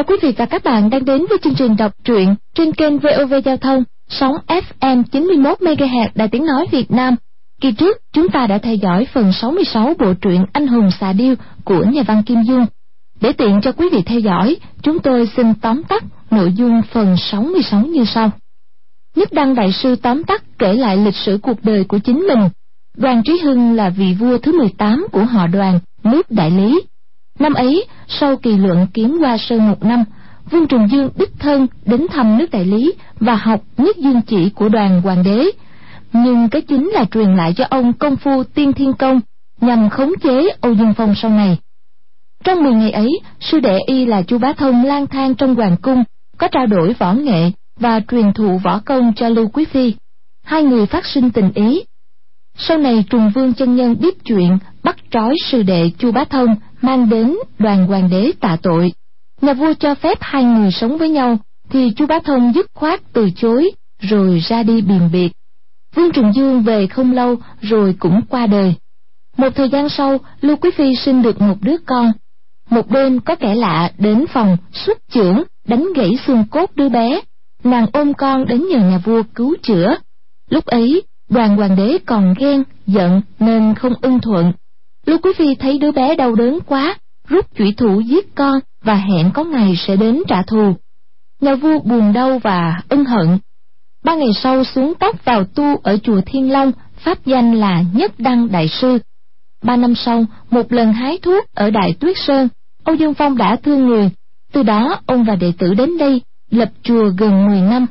chào quý vị và các bạn đang đến với chương trình đọc truyện trên kênh VOV Giao thông, sóng FM 91 MHz Đài Tiếng nói Việt Nam. Kỳ trước, chúng ta đã theo dõi phần 66 bộ truyện Anh hùng xà điêu của nhà văn Kim Dung. Để tiện cho quý vị theo dõi, chúng tôi xin tóm tắt nội dung phần 66 như sau. Nhất Đăng Đại Sư tóm tắt kể lại lịch sử cuộc đời của chính mình. Đoàn Trí Hưng là vị vua thứ 18 của họ đoàn, nước Đại Lý. Năm ấy, sau kỳ luận kiếm qua sơn một năm, Vương Trùng Dương đích thân đến thăm nước Đại Lý và học nhất dương chỉ của đoàn hoàng đế. Nhưng cái chính là truyền lại cho ông công phu tiên thiên công nhằm khống chế Âu Dương Phong sau này. Trong 10 ngày ấy, sư đệ y là Chu Bá Thông lang thang trong hoàng cung, có trao đổi võ nghệ và truyền thụ võ công cho Lưu Quý Phi. Hai người phát sinh tình ý. Sau này Trùng Vương chân nhân biết chuyện, bắt trói sư đệ Chu Bá Thông mang đến đoàn hoàng đế tạ tội. Nhà vua cho phép hai người sống với nhau, thì Chu Bá Thông dứt khoát từ chối, rồi ra đi biền biệt. Vương Trùng Dương về không lâu rồi cũng qua đời. Một thời gian sau, Lưu Quý Phi sinh được một đứa con. Một đêm có kẻ lạ đến phòng xuất chưởng đánh gãy xương cốt đứa bé. Nàng ôm con đến nhờ nhà vua cứu chữa. Lúc ấy, đoàn hoàng đế còn ghen, giận nên không ưng thuận. Lưu Quý Phi thấy đứa bé đau đớn quá, rút chủy thủ giết con và hẹn có ngày sẽ đến trả thù. Nhà vua buồn đau và ân hận. Ba ngày sau xuống tóc vào tu ở chùa Thiên Long, pháp danh là Nhất Đăng Đại Sư. Ba năm sau, một lần hái thuốc ở Đại Tuyết Sơn, Âu Dương Phong đã thương người. Từ đó, ông và đệ tử đến đây, lập chùa gần 10 năm.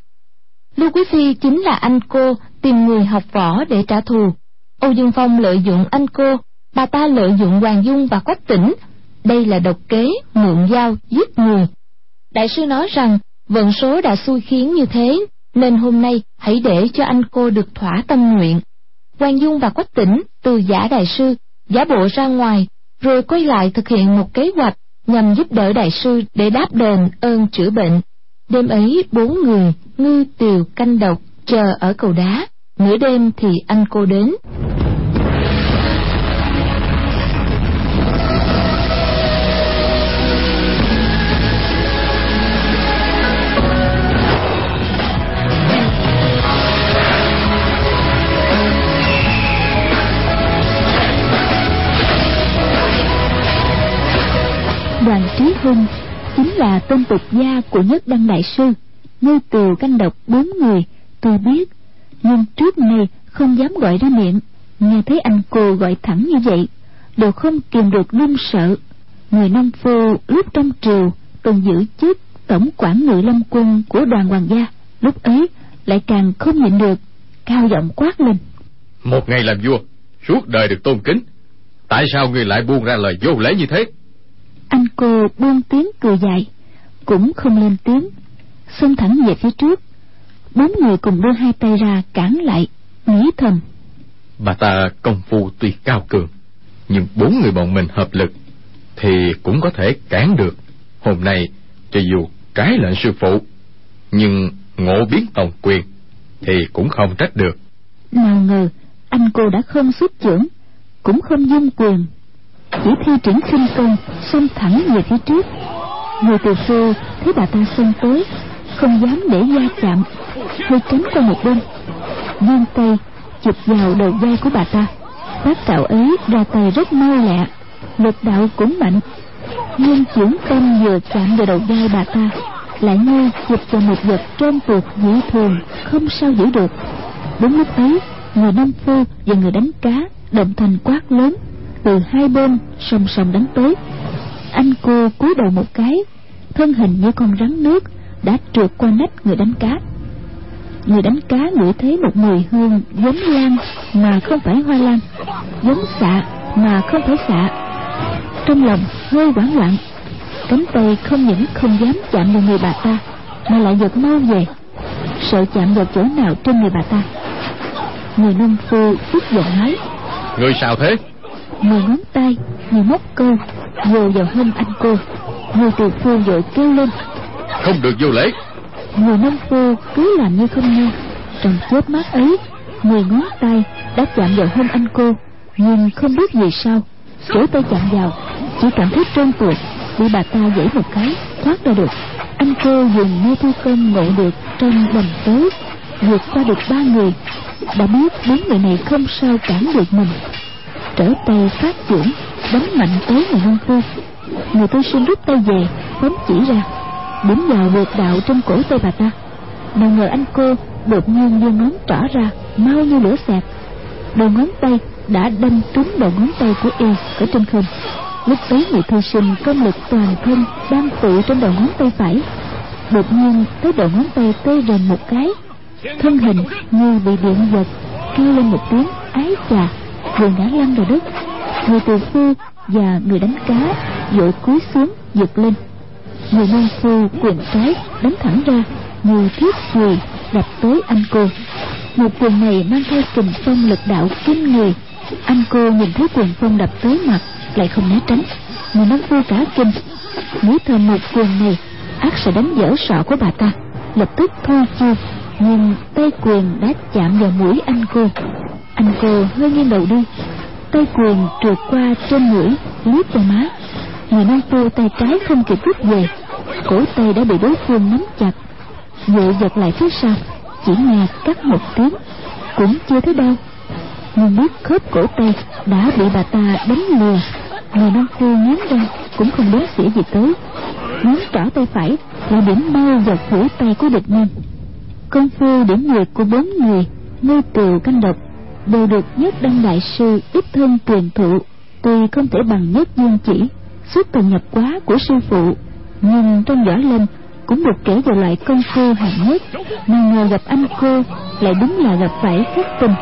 Lưu Quý Phi chính là anh cô tìm người học võ để trả thù. Âu Dương Phong lợi dụng anh cô, bà ta lợi dụng Hoàng Dung và Quách Tỉnh. Đây là độc kế, mượn dao, giết người. Đại sư nói rằng, vận số đã xui khiến như thế, nên hôm nay hãy để cho anh cô được thỏa tâm nguyện. Hoàng Dung và Quách Tỉnh từ giả đại sư, giả bộ ra ngoài, rồi quay lại thực hiện một kế hoạch nhằm giúp đỡ đại sư để đáp đền ơn chữa bệnh. Đêm ấy bốn người, ngư tiều canh độc, chờ ở cầu đá, nửa đêm thì anh cô đến. Đoàn chính là tên tục gia của nhất đăng đại sư, như từ canh độc bốn người, tôi biết. Nhưng trước nay không dám gọi ra miệng, nghe thấy anh cô gọi thẳng như vậy, đều không kìm được run sợ. Người nông phu lúc trong triều, từng giữ chức tổng quản ngự lâm quân của đoàn hoàng gia, lúc ấy lại càng không nhịn được, cao giọng quát lên. Một ngày làm vua, suốt đời được tôn kính, tại sao người lại buông ra lời vô lễ như thế? Anh cô buông tiếng cười dài cũng không lên tiếng. Xông thẳng về phía trước. Bốn người cùng đưa hai tay ra cản lại nghĩ thầm. Bà ta công phu tuy cao cường nhưng bốn người bọn mình hợp lực thì cũng có thể cản được. Hôm nay cho dù trái lệnh sư phụ nhưng ngộ biến tòng quyền thì cũng không trách được. Nào ngờ anh cô đã không xuất chưởng cũng không dung quyền chỉ thi triển khinh công, xông thẳng về phía trước. Người từ xưa thấy bà ta xông tới, không dám để da chạm, hơi tránh qua một bên. Vươn tay, chụp vào đầu vai của bà ta. Bác cạo ấy ra tay rất mau lẹ, lực đạo cũng mạnh. Nhưng chuyển tâm vừa chạm vào đầu vai bà ta, lại như chụp vào một vật trơn tuột dị thường, không sao giữ được. Đúng lúc ấy, người nông phu và người đánh cá đồng thanh quát lớn từ hai bên song song đánh tới. Anh cô cúi đầu một cái, thân hình như con rắn nước đã trượt qua nách người đánh cá. Người đánh cá ngửi thấy một mùi hương giống lan mà không phải hoa lan, giống xạ mà không phải xạ. Trong lòng hơi hoảng loạn, cánh tay không những không dám chạm vào người bà ta, mà lại giật mau về, sợ chạm vào chỗ nào trên người bà ta. Người nông phu tức giận nói, người sao thế? Mười ngón tay như móc câu vồ vào hông anh cô người từ phu vội kêu lên. Không được vô lễ. Người nông phu cứ làm như không nghe. Trong chớp mắt ấy mười ngón tay đã chạm vào hông anh cô nhưng không biết vì sao chỗ tay chạm vào chỉ cảm thấy trơn tuột bị bà ta giãy một cái thoát ra được. Anh cô dùng mê thu công ngộ được trong đầm tối vượt qua được ba người. Đã biết bốn người này không sao cản được mình trở tay phát dũng đánh mạnh tới người nông phu. Người tôi xin rút tay về, phóng chỉ ra. Điểm vào được đạo trong cổ tay bà ta. Nào ngờ anh cô đột nhiên đưa ngón trỏ ra, mau như lửa xẹt đầu ngón tay đã đâm trúng đầu ngón tay của y ở trên không. Lúc ấy người thư sinh công lực toàn thân đang tụ trên đầu ngón tay phải. Đột nhiên thấy đầu ngón tay tê rần một cái. Thân hình như bị điện giật, kêu lên một tiếng, ái chà vừa ngã lăn vào đất người tù phu và người đánh cá vội cúi xuống giật lên. Người nông phu quyền trái đánh thẳng ra như thiết người đập tới anh cô. Một quyền này mang theo kình phong lực đạo kinh người. Anh cô nhìn thấy quyền phong đập tới mặt, lại không né tránh người nông phu cả kinh. Nghĩ thầm một quyền này, ác sẽ đánh dở sọ của bà ta, lập tức thôi chiêu nhưng tay quyền đã chạm vào mũi anh cô. Anh cô hơi nghiêng đầu đi. Tay quyền trượt qua trên mũi liếc vào má. Người nông phu tay trái không kịp rút về. Cổ tay đã bị đối phương nắm chặt. Vội giật lại phía sau chỉ nghe cắt một tiếng cũng chưa thấy đau, nhưng biết khớp cổ tay đã bị bà ta đánh lừa người nông phu nhắm răng cũng không đếm xỉa gì tới. Muốn trỏ tay phải là điểm bao vào cổ tay của địch nhân công phu điểm nguyệt của bốn người ngư tù canh độc, đều được nhất đăng đại sư ít thân truyền thụ, tuy không thể bằng nhất dương chỉ, xuất từ nhập quá của sư phụ, nhưng trong võ lâm cũng được kể về loại công phu hạng nhất, mà ngờ gặp anh cô lại đúng là gặp phải khắc tình.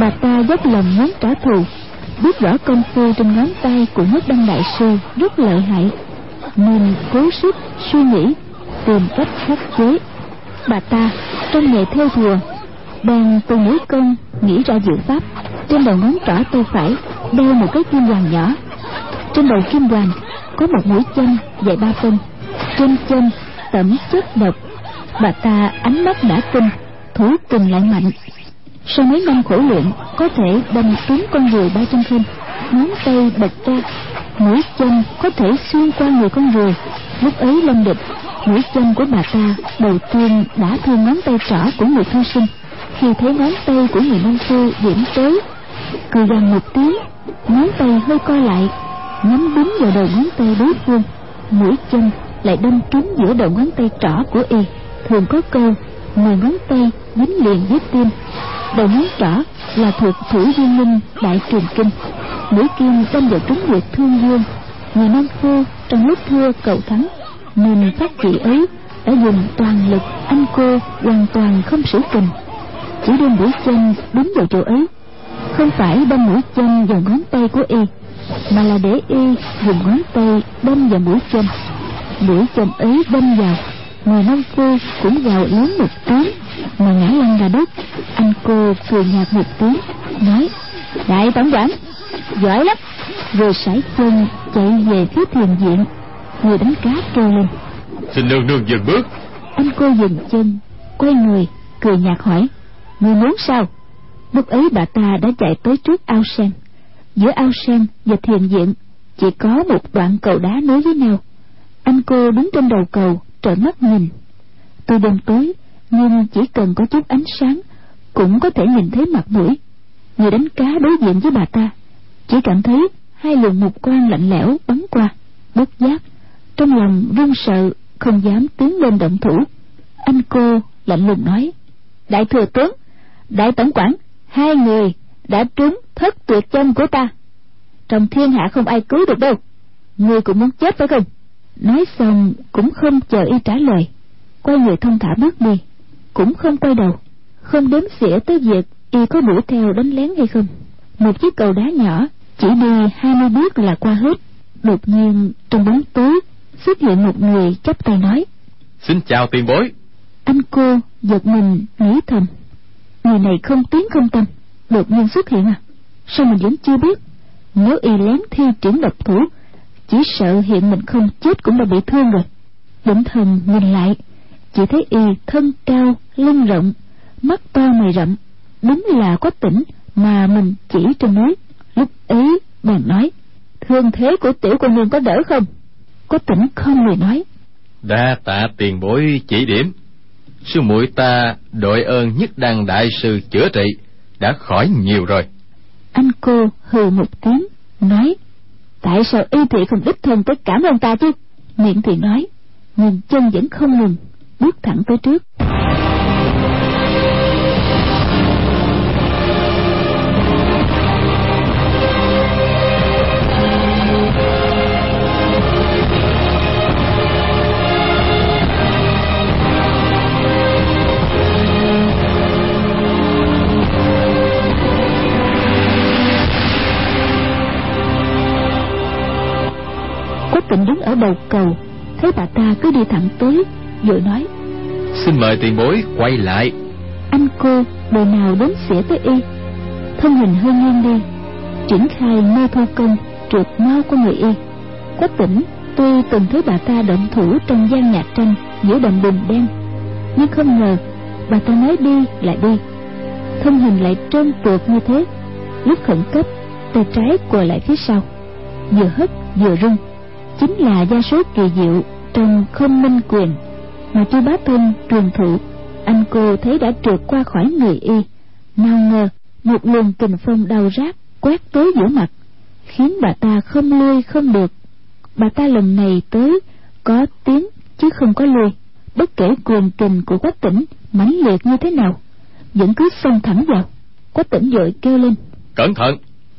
Bà ta dốc lòng muốn trả thù, biết rõ công phu trên ngón tay của nhất đăng đại sư rất lợi hại, nên cố sức, suy nghĩ, tìm cách khắc chế bà ta, trong nghề theo thùa bèn từ mũi công nghĩ ra diệu pháp, trên đầu ngón trỏ tay phải đeo một cái kim hoàng nhỏ. Trên đầu kim hoàng có một mũi chân dài ba phân, trên chân tẩm chất độc. Bà ta ánh mắt đã kinh thủ kình lại mạnh. Sau mấy năm khổ luyện, có thể đâm trúng con người ba chân khinh ngón tay bật ra, mũi chân có thể xuyên qua người con người, lúc ấy lâm địch mũi chân của bà ta đầu tiên đã thương ngón tay trỏ của người thư sinh. Khi thấy ngón tay của người nông phu điểm tới cười gằn một tiếng, ngón tay hơi co lại, nhắm đúng vào đầu ngón tay đối phương. Mũi chân lại đâm trúng giữa đầu ngón tay trỏ của y. Thường có câu, mười ngón tay dính liền với tim. Đầu ngón trỏ là thuộc thủ duyên linh đại truyền kinh. Mũi kim đâm vào trúng huyệt thương dương người nông phu trong lúc thưa cầu thắng nên phát chị ấy đã dùng toàn lực anh cô hoàn toàn không sử kình. Chỉ đem mũi chân đúng vào chỗ ấy. Không phải đâm mũi chân vào ngón tay của y, mà là để y dùng ngón tay đâm vào mũi chân. Mũi chân ấy đâm vào người nông phu cũng gào lớn một tiếng, mà ngã lăn ra đất. Anh cô cười nhạt một tiếng, nói, đại tổng quản, giỏi lắm. Rồi sải chân chạy về phía thiền viện người đánh cá kêu lên. Xin nương nương dừng bước. Anh cô dừng chân quay người cười nhạt hỏi người muốn sao? Lúc ấy bà ta đã chạy tới trước ao sen. Giữa ao sen và thiền viện chỉ có một đoạn cầu đá nối với nhau. Anh cô đứng trên đầu cầu trợn mắt nhìn. Tôi đêm tối nhưng chỉ cần có chút ánh sáng cũng có thể nhìn thấy mặt mũi. Người đánh cá đối diện với bà ta chỉ cảm thấy hai luồng mục quang lạnh lẽo bắn qua bất giác trong lòng run sợ, không dám tiến lên động thủ, anh cô lạnh lùng nói, đại thừa tướng, đại tổng quản, hai người đã trúng thất tuyệt chân của ta. Trong thiên hạ không ai cứu được đâu ngươi cũng muốn chết phải không? Nói xong cũng không chờ y trả lời, quay người thông thả bước đi, cũng không quay đầu, không đếm xỉa tới việc y có đuổi theo đánh lén hay không. Một chiếc cầu đá nhỏ chỉ đi hai mươi bước là qua hết, đột nhiên trong bóng tối xuất hiện một người chắp tay nói xin chào tiền bối. Anh cô giật mình nghĩ thầm người này không tiếng không tâm đột nhiên xuất hiện à. Sao mình vẫn chưa biết? Nếu y lén thi triển độc thủ chỉ sợ hiện mình không chết cũng đã bị thương rồi. Định thần nhìn lại chỉ thấy y thân cao lưng rộng mắt to mày rậm đúng là có tỉnh mà mình chỉ trên núi. Lúc ấy bèn nói thương thế của tiểu cô nương có đỡ không có tỉnh không người nói. Đa tạ tiền bối chỉ điểm. Sư muội ta đội ơn nhất đăng đại sư chữa trị đã khỏi nhiều rồi. Anh cô hừ một tiếng nói tại sao y thị không đích thân tới cảm ơn ta chứ? Miệng thì nói nhưng chân vẫn không ngừng bước thẳng tới trước ở đầu cầu thấy bà ta cứ đi thẳng tới vội nói xin mời tiền bối quay lại. Anh cô đời nào đến xỉa tới y. Thân hình hơi nghiêng đi triển khai mơ thu công trượt mau của người y. Quách tỉnh tuy từng thấy bà ta động thủ trong gian nhạc tranh giữa đồng bùn đen nhưng không ngờ bà ta nói đi lại đi. Thân hình lại trơn trượt như thế lúc khẩn cấp tay trái quờ lại phía sau vừa hất vừa rung chính là gia số kỳ diệu trong không minh quyền mà chu bá thông truyền thụ. Anh cô thấy đã trượt qua khỏi người y nào ngờ một luồng kình phong đau rát quét tới giữa mặt khiến bà ta không lui không được. Bà ta lần này tới có tiếng chứ không có lui. Bất kể quyền kình của quách tỉnh mãnh liệt như thế nào vẫn cứ xông thẳng vào. Quách tỉnh vội kêu lên. Cẩn thận!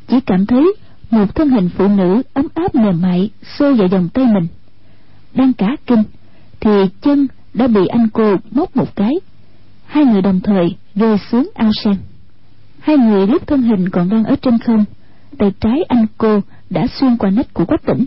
Chỉ cảm thấy một thân hình phụ nữ ấm áp mềm mại, xô vào vòng tay mình. Đang cả kinh, thì chân đã bị anh cô móc một cái. Hai người đồng thời rơi xuống ao sen. Hai người lúc thân hình còn đang ở trên không, tay trái anh cô đã xuyên qua nách của quách tỉnh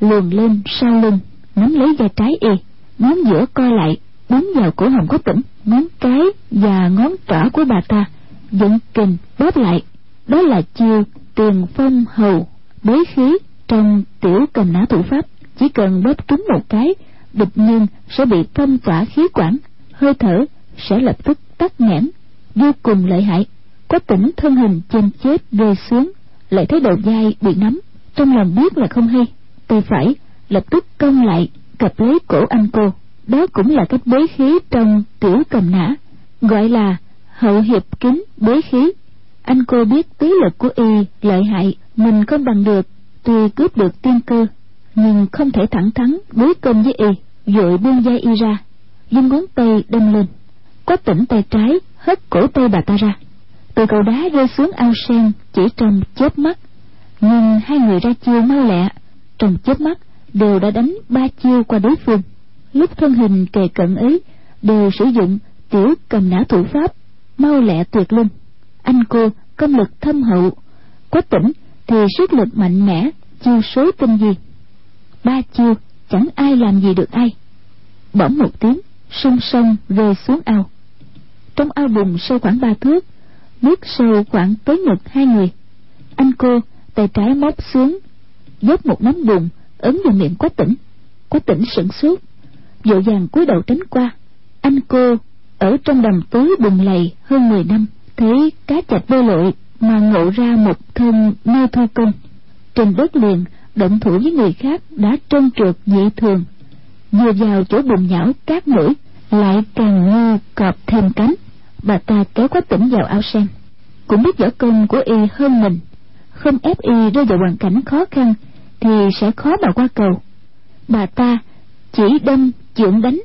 luồn lên sau lưng, nắm lấy vai trái y, ngón giữa coi lại bấm vào cổ họng quách tỉnh ngón cái và ngón trỏ của bà ta vẫn kình bóp lại. Đó là chiêu tiền phong hầu, bế khí trong tiểu cầm nã thủ pháp. Chỉ cần bóp trúng một cái, địch nhân sẽ bị phong tỏa khí quản, hơi thở sẽ lập tức tắt nghẽn. Vô cùng lợi hại. Có tỉnh thân hình chen chết rơi xuống, lại thấy đầu vai bị nắm. Trong lòng biết là không hay, tay phải lập tức cong lại cặp lấy cổ anh cô. Đó cũng là cách bế khí trong tiểu cầm nã, gọi là hậu hiệp kính bế khí anh cô biết tí lực của y lợi hại, mình không bằng được, tuy cướp được tiên cơ, nhưng không thể thẳng thắn đối công với y vội buông dây y ra. Dùng ngón tay đâm lên. Có tỉnh tay trái, hất cổ tay bà ta ra. Từ cầu đá rơi xuống ao sen chỉ trong chớp mắt. Nhưng hai người ra chiêu mau lẹ, trong chớp mắt đều đã đánh ba chiêu qua đối phương. Lúc thân hình kề cận ấy, đều sử dụng tiểu cầm nã thủ pháp, mau lẹ tuyệt luân anh cô công lực thâm hậu. Có tỉnh thì sức lực mạnh mẽ, chiêu số tinh gì ba chiêu, chẳng ai làm gì được ai. Bỗng một tiếng, song song rơi xuống ao. Trong ao bùn sâu khoảng ba thước, nước sâu khoảng tới ngực hai người. Anh cô tay trái móc xuống, vớt một nắm bùn, ấn vào miệng quá tỉnh. Quá tỉnh sửng sốt, vội vàng cúi đầu tránh qua. Anh cô ở trong đầm tối bùn lầy hơn mười năm thấy cá chạch bơi lội mà ngộ ra một thân mê thu công. Trên đất liền, động thủ với người khác đã trơn trượt dị thường. Vừa vào chỗ bùn nhão cát nổi, lại càng như cọp thêm cánh. Bà ta kéo quá tỉnh vào ao sen. Cũng biết võ công của y hơn mình. Không ép y rơi vào hoàn cảnh khó khăn, thì sẽ khó mà qua cầu. Bà ta chỉ đâm, chưởng đánh.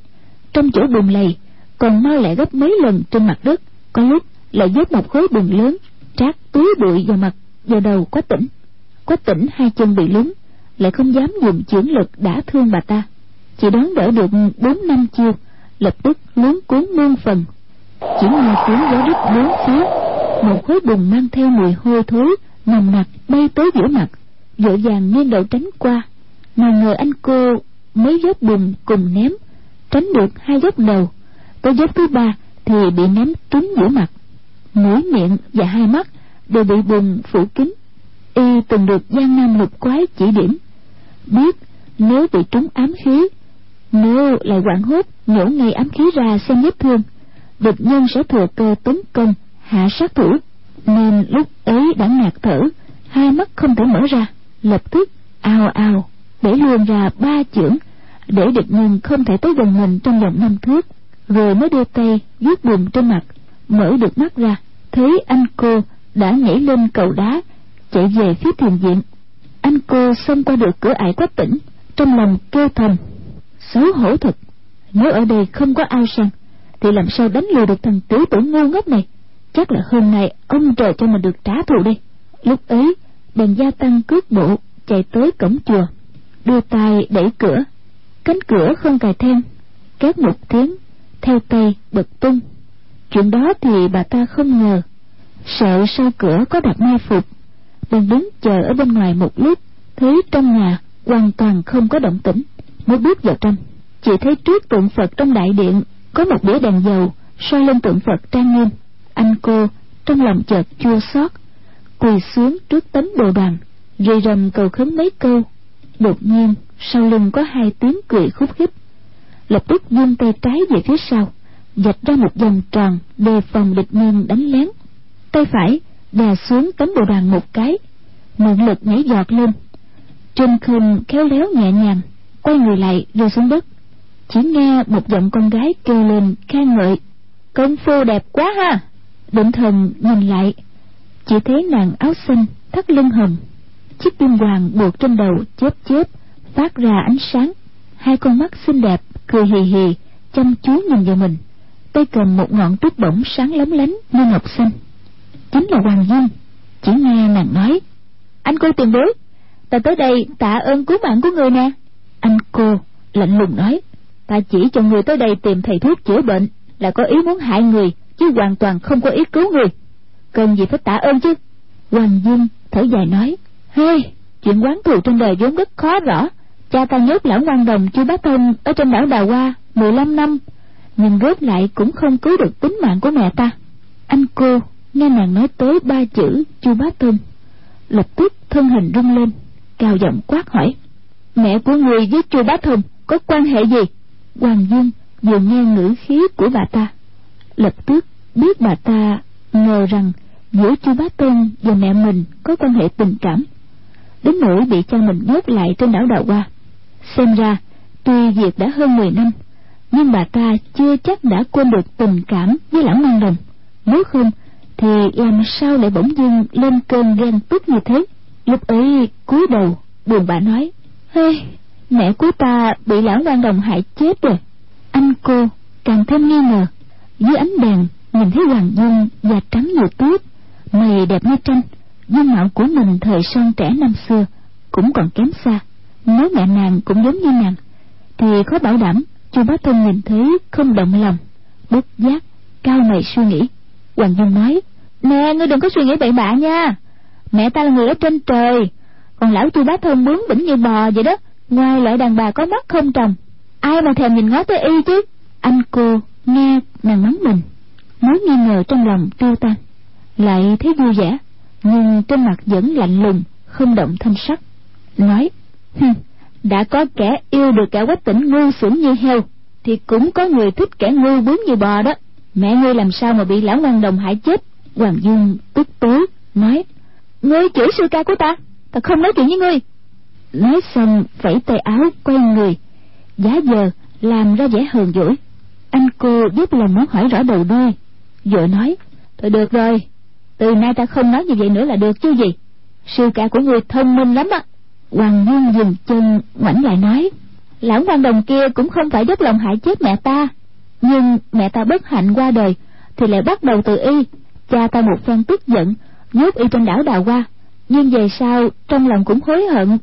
Trong chỗ bùn lầy, còn mau lẹ gấp mấy lần trên mặt đất, có lúc lại dốc một khối bùn lớn, trát túi bụi vào mặt, vào đầu quách tỉnh. Quách tỉnh hai chân bị lún, lại không dám dùng chưởng lực đã thương bà ta. Chỉ đón đỡ được bốn năm chiêu, lập tức luống cuốn muôn phần. Chỉ nghe tiếng gió rít bốn phía một khối bùn mang theo mùi hôi thối, nồng nặc bay tới giữa mặt, vội vàng nghiêng đầu tránh qua. Mà ngờ anh cô mấy dốc bùn cùng ném, tránh được hai dốc đầu. Tới dốc thứ ba thì bị ném trúng giữa mặt mũi miệng và hai mắt đều bị bùn phủ kín. Y từng được giang nam lục quái chỉ điểm. Biết nếu bị trúng ám khí, nếu lại quảng hốt, nhổ ngay ám khí ra xem vết thương, địch nhân sẽ thừa cơ tấn công, hạ sát thủ. Nên lúc ấy đã ngạt thở, hai mắt không thể mở ra, lập tức ao ao để luôn ra ba chưởng để địch nhân không thể tới gần mình trong vòng năm thước, rồi mới đưa tay vuốt bùn trên mặt mở được mắt ra thấy anh cô đã nhảy lên cầu đá chạy về phía thiền viện. Anh cô xông qua được cửa ải quách tỉnh trong lòng kêu thầm xấu hổ thật nếu ở đây không có ao sang, thì làm sao đánh lừa được thằng tiểu tử ngu ngốc này? Chắc là hôm nay ông trời cho mình được trả thù đây lúc ấy bèn gia tăng cước bộ chạy tới cổng chùa đưa tay đẩy cửa. Cánh cửa không cài then két một tiếng theo tay bật tung chuyện đó thì bà ta không ngờ. Sợ sau cửa có đặt mai phục. Bèn đứng chờ ở bên ngoài một lúc, thấy trong nhà hoàn toàn không có động tĩnh, mới bước vào trong. Chỉ thấy trước tượng phật trong đại điện có một đĩa đèn dầu, soi lên tượng phật trang nghiêm. Anh cô trong lòng chợt chua xót, quỳ xuống trước tấm bồ đoàn rì rầm cầu khấn mấy câu. Đột nhiên, sau lưng có hai tiếng cười khúc khích. Lập tức vươn tay trái về phía sau dạch ra một vòng tròn đề phòng địch nhân đánh lén. Tay phải đè xuống tấm bộ đàn một cái. Mượn lực nhảy giọt lên. Trên khung khéo léo nhẹ nhàng, quay người lại rơi xuống đất. Chỉ nghe một giọng con gái kêu lên khen ngợi, công phu đẹp quá ha! Định thần nhìn lại, chỉ thấy nàng áo xanh thắt lưng hồng. Chiếc kim hoàng buộc trên đầu chớp chớp phát ra ánh sáng. Hai con mắt xinh đẹp cười hì hì, chăm chú nhìn vào mình tay cầm một ngọn tuyết bổng sáng lóng lánh như ngọc xanh. Chính là hoàng dung, chỉ nghe nàng nói. Anh cô tiền bối, ta tới đây tạ ơn cứu mạng của người nè. Anh cô lạnh lùng nói, ta chỉ cho người tới đây tìm thầy thuốc chữa bệnh là có ý muốn hại người, chứ hoàn toàn không có ý cứu người. Cần gì phải tạ ơn chứ? Hoàng dung thở dài nói, hey, chuyện quán thù trên đời vốn rất khó rõ. Cha ta nhốt lão ngoan đồng chưa bác thân ở trên đảo đà hoa mười lăm năm nhưng rốt lại cũng không cứu được tính mạng của mẹ ta. Anh cô nghe nàng nói tới ba chữ chu bá thông lập tức thân hình rung lên, cao giọng quát hỏi, mẹ của người với chu bá thông có quan hệ gì? Hoàng dung vừa nghe ngữ khí của bà ta, lập tức biết bà ta ngờ rằng giữa chu bá tôn và mẹ mình có quan hệ tình cảm. Đến nỗi bị cha mình nhốt lại trên đảo đào hoa, xem ra tuy việc đã hơn mười năm nhưng bà ta chưa chắc đã quên được tình cảm với lão mang đồng. Nếu không thì làm sao lại bỗng dưng lên cơn ghen tức như thế? Lúc ấy cúi đầu buồn bã nói hey, mẹ của ta bị lão mang đồng hại chết rồi. Anh cô càng thêm nghi ngờ. Dưới ánh đèn nhìn thấy hoàng dung da trắng như tuyết mày đẹp như tranh dung mạo của mình thời son trẻ năm xưa cũng còn kém xa. Nếu mẹ nàng cũng giống như nàng thì khó bảo đảm chu bá thông nhìn thấy không động lòng, bất giác cao mày suy nghĩ. Hoàng dung nói, nè, ngươi đừng có suy nghĩ bậy bạ nha. Mẹ ta là người ở trên trời, còn lão chu bá thông bướng bỉnh như bò vậy đó. Ngoài loại đàn bà có mắt không trồng, ai mà thèm nhìn ngó tới y chứ? Anh cô nghe nàng mắng mình, mối nghi ngờ trong lòng tiêu tan. Lại thấy vui vẻ, nhưng trên mặt vẫn lạnh lùng, không động thanh sắc. Nói hừ đã có kẻ yêu được kẻ quách tỉnh ngu xuẩn như heo, thì cũng có người thích kẻ ngu bướng như bò đó. Mẹ ngươi làm sao mà bị lão ngoan đồng hại chết? Hoàng dung tức tối, nói, ngươi chửi sư ca của ta ta không nói chuyện với ngươi. Nói xong vẫy tay áo, quay người. Giá giờ, làm ra vẻ hờn dỗi. Anh cô giúp lòng muốn hỏi rõ đầu đuôi, vội nói, thôi được rồi, từ nay ta không nói như vậy nữa là được chứ gì. Sư ca của ngươi thông minh lắm á hoàng nguyên dừng chân, ngoảnh lại nói, lão quan đồng kia cũng không phải dốc lòng hại chết mẹ ta, nhưng mẹ ta bất hạnh qua đời thì lại bắt đầu từ y. Cha ta một phen tức giận, nhốt y trên đảo đào qua. nhưng về sau trong lòng cũng hối hận.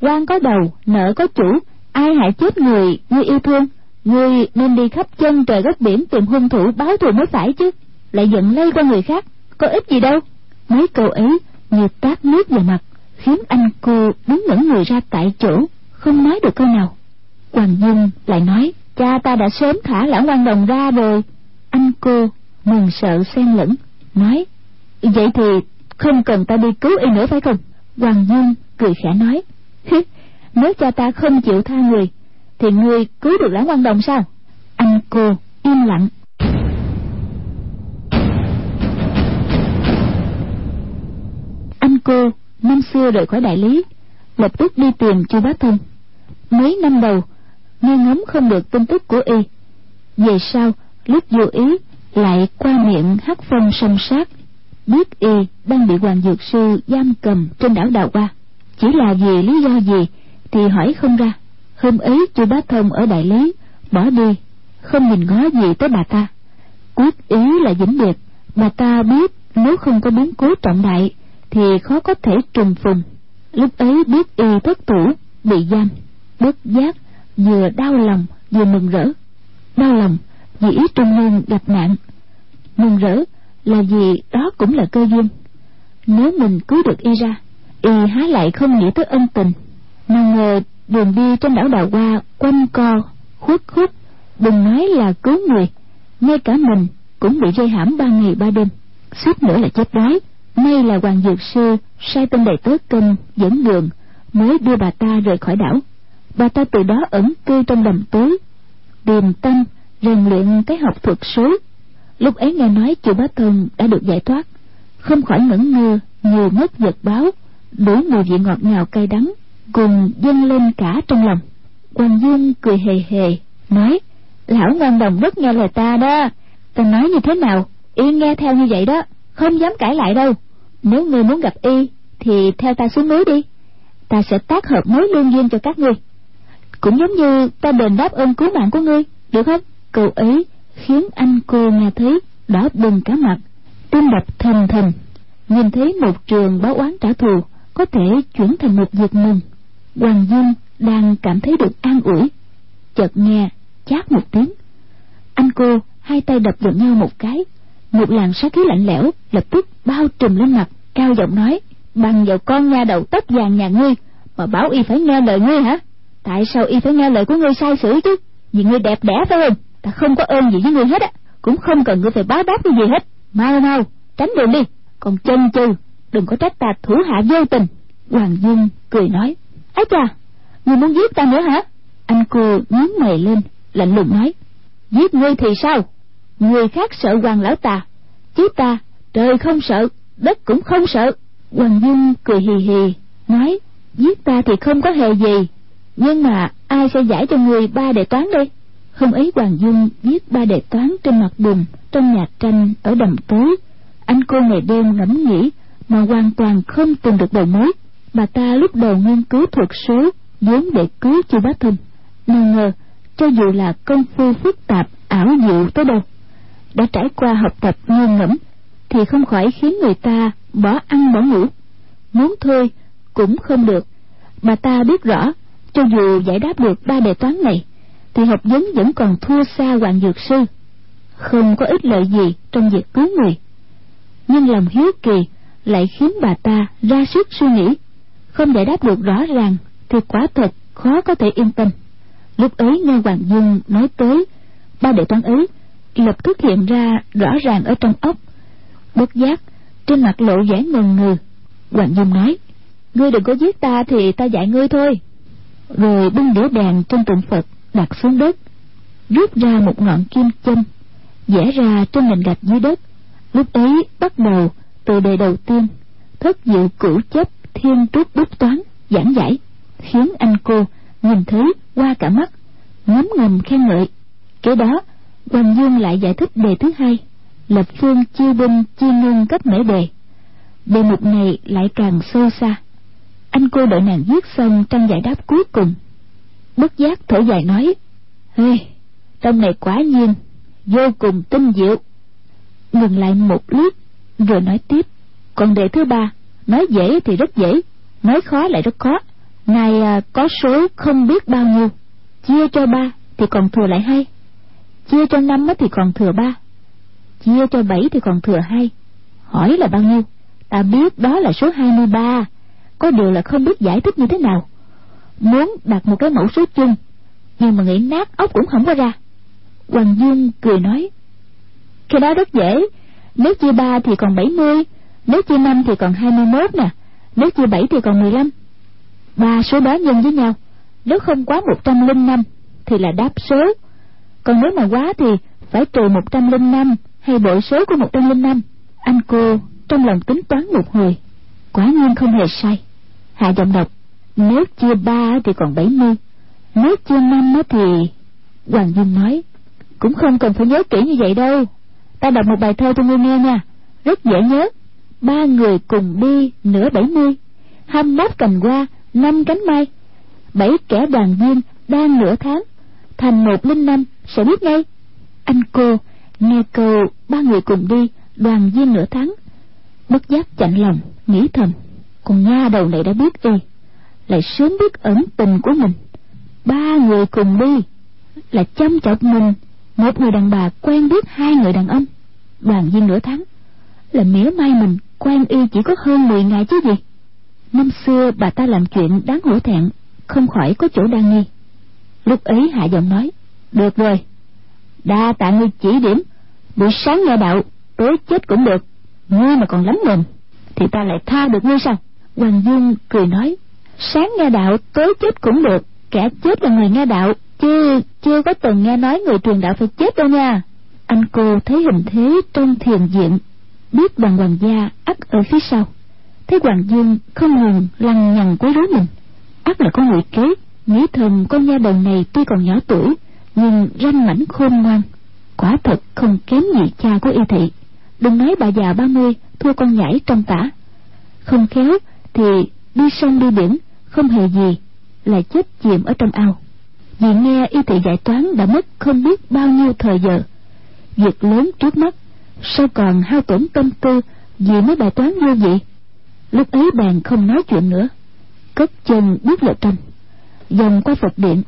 Quan có đầu, nợ có chủ, ai hại chết người ngươi yêu thương ngươi nên đi khắp chân trời góc biển tìm hung thủ báo thù mới phải chứ, lại giận lây qua người khác, có ích gì đâu. Mấy câu ấy như tát nước vào mặt khiến anh cô đứng ngẩn người ra tại chỗ, không nói được câu nào. Hoàng dung lại nói, cha ta đã sớm thả lão quan đồng ra rồi. Anh cô mừng sợ xen lẫn, nói, vậy thì không cần ta đi cứu y nữa phải không? Hoàng dung cười khẽ nói nếu cha ta không chịu tha người, thì ngươi cứu được lão quan đồng sao? Anh cô im lặng. Anh cô năm xưa rời khỏi đại lý, lập tức đi tìm chu bá thông mấy năm đầu, nghe ngóng không được tin tức của y. Về sau, lúc vô ý, lại qua miệng hắc phong song sát, biết y đang bị hoàng dược sư giam cầm trên đảo đào hoa. Chỉ là vì lý do gì thì hỏi không ra. Hôm ấy, chu bá thông ở đại lý, bỏ đi, không nhìn ngó gì tới bà ta. Quyết ý là vĩnh biệt. Bà ta biết nếu không có biến cố trọng đại thì khó có thể trùng phùng. Lúc ấy biết y thất thủ, bị giam. Bất giác, vừa đau lòng, vừa mừng rỡ. Đau lòng, vì ý trung nhân gặp nạn. Mừng rỡ là vì đó cũng là cơ duyên. Nếu mình cứu được y ra, y há lại không nghĩ tới ân tình. Mà ngờ đường đi trên đảo đào hoa quanh co, khuất khuất, đừng nói là cứu người, ngay cả mình cũng bị rơi hãm ba ngày ba đêm. Suýt nữa là chết đói may là hoàng dược sư sai tên đầy tớ cân dẫn đường, mới đưa bà ta rời khỏi đảo. Bà ta từ đó ẩn cư trong đầm tối, điềm tâm, rèn luyện cái học thuật số lúc ấy nghe nói chùa bá thân đã được giải thoát, không khỏi ngẩn ngơ, nhiều mất vật báo, đủ mùi vị ngọt ngào cay đắng, cùng dâng lên cả trong lòng. Hoàng dương cười hề hề, nói, lão ngoan đồng rất nghe lời ta đó. Ta nói như thế nào, y nghe theo như vậy đó, không dám cãi lại đâu nếu ngươi muốn gặp y, thì theo ta xuống núi đi. Ta sẽ tác hợp mối lương duyên cho các ngươi. Cũng giống như ta đền đáp ơn cứu mạng của ngươi, được không? Câu ấy khiến anh cô nghe thấy đỏ bừng cả mặt, tim đập thình thình nhìn thấy một trường báo oán trả thù, có thể chuyển thành một việc mừng. Hoàng dung đang cảm thấy được an ủi, chợt nghe chát một tiếng. Anh cô hai tay đập vào nhau một cái, một làn sát khí lạnh lẽo lập tức bao trùm lên mặt cao giọng nói, bằng vào con nha đầu tóc vàng nhà ngươi, mà bảo y phải nghe lời ngươi hả? Tại sao y phải nghe lời của ngươi sai sử chứ? Vì ngươi đẹp đẽ phải không? Ta không có ơn gì với ngươi hết á, cũng không cần ngươi phải báo đáp cái gì hết. Mau mau, tránh đường đi, còn chân chừ, đừng có trách ta thủ hạ vô tình. Hoàng dung cười nói ấy cha ngươi muốn giết ta nữa hả? Anh cô nhướng mày lên, lạnh lùng nói, giết ngươi thì sao? Người khác sợ hoàng lão tà, chứ ta trời không sợ đất cũng không sợ. Hoàng dung cười hì hì, nói, giết ta thì không có hề gì, nhưng mà ai sẽ giải cho người ba đề toán đây? Hôm ấy hoàng dung viết ba đề toán trên mặt bùn, trong nhà tranh, ở đầm tối. Anh cô ngày đêm ngẫm nghĩ mà hoàn toàn không tìm được đầu mối bà ta lúc đầu nghiên cứu thuật số, vốn để cứu chu bá thông. Nào ngờ, cho dù là công phu phức tạp, ảo diệu tới đâu, đã trải qua học tập nghiêng ngẫm thì không khỏi khiến người ta bỏ ăn bỏ ngủ. Muốn thôi, cũng không được. Bà ta biết rõ, cho dù giải đáp được ba đề toán này, thì học vấn vẫn còn thua xa hoàng dược sư. Không có ích lợi gì trong việc cứu người. Nhưng lòng hiếu kỳ lại khiến bà ta ra sức suy nghĩ. Không giải đáp được rõ ràng thì quả thật khó có thể yên tâm. Lúc ấy nghe hoàng dung nói tới, ba đề toán ấy lập tức hiện ra rõ ràng ở trong ốc bất giác, trên mặt lộ vẻ ngần ngừ. Hoàng dung nói, ngươi đừng có giết ta thì ta dạy ngươi thôi. Rồi bưng đĩa đèn trên tượng phật, đặt xuống đất, rút ra một ngọn kim châm, vẽ ra trên nền gạch dưới đất. Lúc ấy bắt đầu, từ đề đầu tiên, thất diệu cửu chấp thiên trúc bút toán, giảng giải. Khiến anh cô nhìn thấy qua cả mắt, ngấm ngầm khen ngợi. Kế đó, hoàng dương lại giải thích đề thứ hai lập phương chiêu binh chia ngân cấp mễ đề. Đề mục này lại càng sâu xa. Anh cô đợi nàng viết xong trang giải đáp cuối cùng. Bất giác thở dài nói, hê, trong này quả nhiên, vô cùng tinh diệu. Ngừng lại một lúc rồi nói tiếp, còn đề thứ ba, nói dễ thì rất dễ, nói khó lại rất khó. Ngài à, có số không biết bao nhiêu, chia cho ba thì còn thừa lại hai, chia cho năm thì còn thừa ba chia cho bảy thì còn thừa hai. Hỏi là bao nhiêu? Ta biết đó là số hai mươi ba. Có điều là không biết giải thích như thế nào. Muốn đặt một cái mẫu số chung, nhưng mà nghĩ nát ốc cũng không có ra. Hoàng dương cười nói, cái đó rất dễ. Nếu chia ba thì còn bảy mươi, nếu chia năm thì còn hai mươi mốt nè, nếu chia bảy thì còn mười lăm. Ba số đó nhân với nhau, nếu không quá một trăm linh năm thì là đáp số. Còn nếu mà quá thì phải trừ một trăm linh năm hay bội số của một trăm linh năm anh cô, trong lòng tính toán một hồi, quả nhiên không hề sai. Hạ giọng đọc, nếu chia ba thì còn bảy mươi, nếu chia năm thì hoàng dung nói, cũng không cần phải nhớ kỹ như vậy đâu. Ta đọc một bài thơ cho ngươi nghe nha, rất dễ nhớ. Ba người cùng đi, nửa bảy mươi. Hai mốt cành hoa, năm cánh mai. Bảy kẻ đoàn viên đang nửa tháng. Thành một linh năm sẽ biết ngay. Anh cô nghe câu, ba người cùng đi, đoàn viên nửa tháng. Bất giác chạnh lòng, nghĩ thầm, con nha đầu này đã biết y, lại sớm biết ẩn tình của mình. Ba người cùng đi, là chăm chọc mình. Một người đàn bà quen biết, hai người đàn ông. Đoàn viên nửa tháng, là mỉa mai mình, quen y chỉ có hơn mười ngày chứ gì. Năm xưa bà ta làm chuyện đáng hổ thẹn, không khỏi có chỗ đa nghi. Lúc ấy hạ giọng nói, được rồi đa tạ ngươi chỉ điểm. Buổi sáng nghe đạo, tối chết cũng được. Ngươi mà còn lắm mồm, thì ta lại tha được ngươi sao? Hoàng dung cười nói, sáng nghe đạo, tối chết cũng được. Kẻ chết là người nghe đạo, chứ chưa có từng nghe nói người truyền đạo phải chết đâu nha. Anh cô thấy hình thế trong thiền diện biết đoàn hoàng gia ắt ở phía sau. Thấy hoàng dương không ngừng lằng nhằng quấy rối mình. Ắt là có người kế, nghĩ thầm con nha đầu này tuy còn nhỏ tuổi nhưng ranh mảnh khôn ngoan, quả thật không kém gì cha của y thị. Đừng nói bà già ba mươi, thua con nhảy trong tả. Không khéo thì đi sông đi biển, không hề gì lại chết chìm ở trong ao. Vì nghe y thị giải toán đã mất không biết bao nhiêu thời giờ. Việc lớn trước mắt, sao còn hao tổn tâm tư vì mấy bài toán vô vị? Lúc ấy bèn không nói chuyện nữa, cất chân bước vào trong, vòng qua phật điện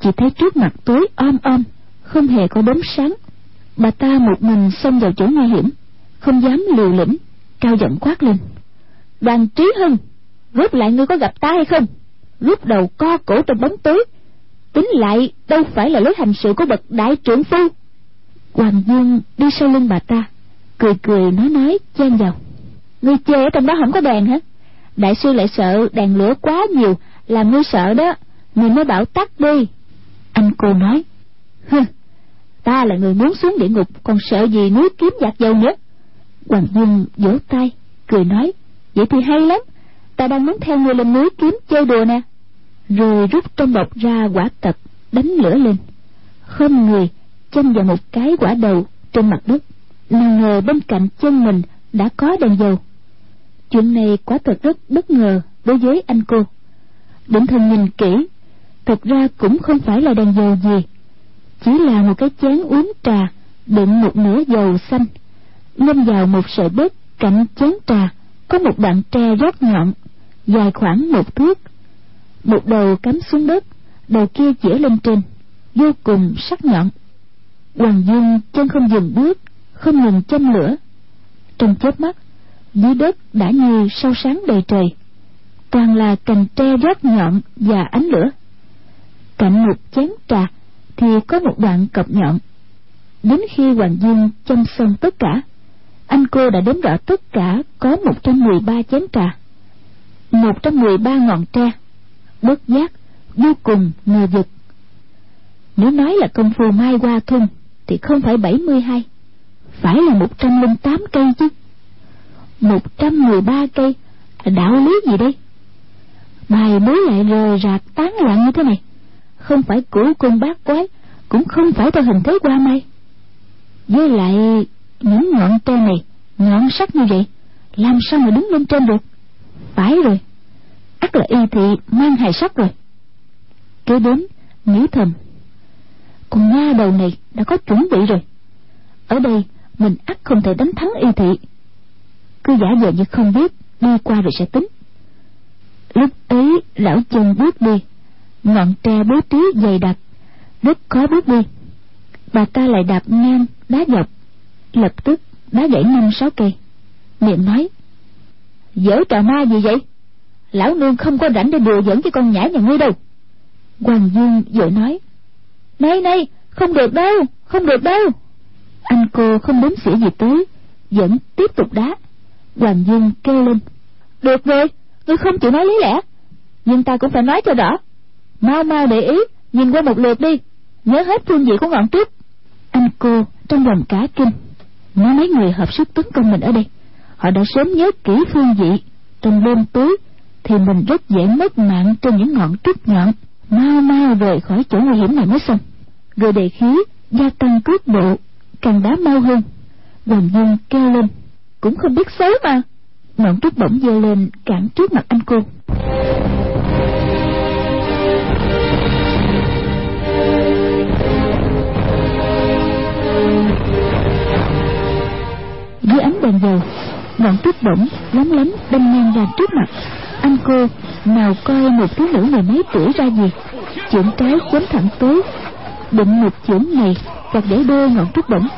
chỉ thấy trước mặt tối om om, không hề có đốm sáng. Bà ta một mình xông vào chỗ nguy hiểm, không dám liều lĩnh, cao giọng quát lên. Đoàn trí hưng rút lại ngươi có gặp ta hay không? Lúc đầu co cổ trong bóng tối, tính lại đâu phải là lối hành sự của bậc đại trưởng phu. Hoàng dương đi sau lưng bà ta, cười cười nói nói, chen vào. Ngươi chơi ở trong đó không có đèn hả? Đại sư lại sợ đèn lửa quá nhiều, làm ngươi sợ đó ngươi mới bảo tắt đi anh cô nói, hừ, ta là người muốn xuống địa ngục, còn sợ gì núi kiếm giặc dầu nữa hoàng dung vỗ tay, cười nói, vậy thì hay lắm, ta đang muốn theo ngươi lên núi kiếm chơi đùa nè. Rồi rút trong bọc ra quả tật, đánh lửa lên. Không người châm vào một cái quả đầu trên mặt đất nào ngờ bên cạnh chân mình đã có đèn dầu. Chuyện này quả thật rất bất ngờ đối với anh cô. Định thần nhìn kỹ thật ra cũng không phải là đèn dầu gì. Chỉ là một cái chén uống trà, đựng một nửa dầu xanh. Ngâm vào một sợi bếp cạnh chén trà, có một đoạn tre rót nhọn, dài khoảng một thước. Một đầu cắm xuống đất đầu kia chĩa lên trên, vô cùng sắc nhọn. Hoàng dung chân không dừng bước, không ngừng châm lửa. Trong chớp mắt, dưới đất đã như sao sáng đầy trời. Toàn là cành tre rót nhọn và ánh lửa cạnh một chén trà, thì có một đoạn cọc nhọn. Đến khi hoàng dương chăm xong tất cả, anh cô đã đếm rõ tất cả có một trăm mười ba chén trà. Một trăm mười ba ngọn tre, bất giác, vô cùng ngờ vực. Nếu nói là công phu mai qua thun thì không phải bảy mươi hai, phải là một trăm linh tám cây chứ. Một trăm mười ba cây là đạo lý gì đây? Bài mới lại rời rạc tán loạn như thế này không phải cửu cung bát quái, cũng không phải theo hình thế qua mai. Với lại, những ngọn tre này nhọn sắc như vậy, làm sao mà đứng lên trên được? Phải rồi, ắt là y thị mang hài sắc rồi. Kế đến, nghĩ thầm, con nha đầu này đã có chuẩn bị rồi. Ở đây, mình ắt không thể đánh thắng y thị. Cứ giả vờ như không biết, đi qua rồi sẽ tính. Lúc ấy, lão chân bước đi ngọn tre bố trí dày đặc, rất khó bước đi. Bà ta lại đạp ngang đá dọc, lập tức đá gãy năm sáu cây. Miệng nói dở trò ma gì vậy? Lão nương không có rảnh để đùa giỡn với con nhãi nhà ngươi đâu. Hoàng dương vội nói, này này, không được đâu, không được đâu. Anh cô không đếm xỉa gì tới, vẫn tiếp tục đá. Hoàng dương kêu lên, được rồi ngươi không chịu nói lý lẽ, nhưng ta cũng phải nói cho rõ mau mau để ý, nhìn qua một lượt đi. Nhớ hết phương vị của ngọn tuyết. Anh cô trong lòng cả kinh. Nếu mấy người hợp sức tấn công mình ở đây, họ đã sớm nhớ kỹ phương vị. Trong đêm tối, thì mình rất dễ mất mạng trên những ngọn trúc nhọn. Mau mau rời khỏi chỗ nguy hiểm này mới xong. Rồi đề khí, gia tăng cước bộ, càng đá mau hơn. Hoàng dương kêu lên, cũng không biết xấu mà. Ngọn trúc bỗng giơ lên cản trước mặt anh cô. Dưới ánh đèn dầu, ngọn tuyết bổng lóng lánh đâm ngang ra trước mặt. Anh cô nào coi một thiếu nữ mười mấy tuổi ra gì chưởng trái quấn thẳng tới định một chưởng này hoặc để đôi ngọn tuyết bổng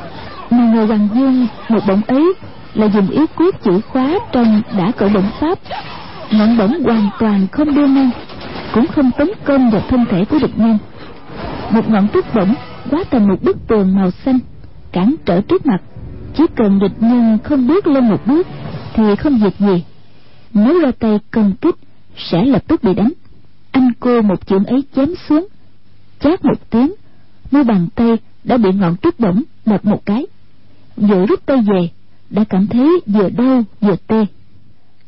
mà người hoàng dương, một bỗng ấy là dùng ý quyết chữ khóa trong đã cởi động pháp. Ngọn bổng hoàn toàn không đưa ngang cũng không tấn công vào thân thể của địch nhân. Một ngọn tuyết bổng quá thành một bức tường màu xanh cản trở trước mặt chỉ cần địch nhân không bước lên một bước thì không việc gì. Nếu ra tay công kích, sẽ lập tức bị đánh. Anh cô một chưởng ấy chém xuống, chát một tiếng, mu bàn tay đã bị ngọn trúc bổng đập một cái. Vừa rút tay về, đã cảm thấy vừa đau vừa tê.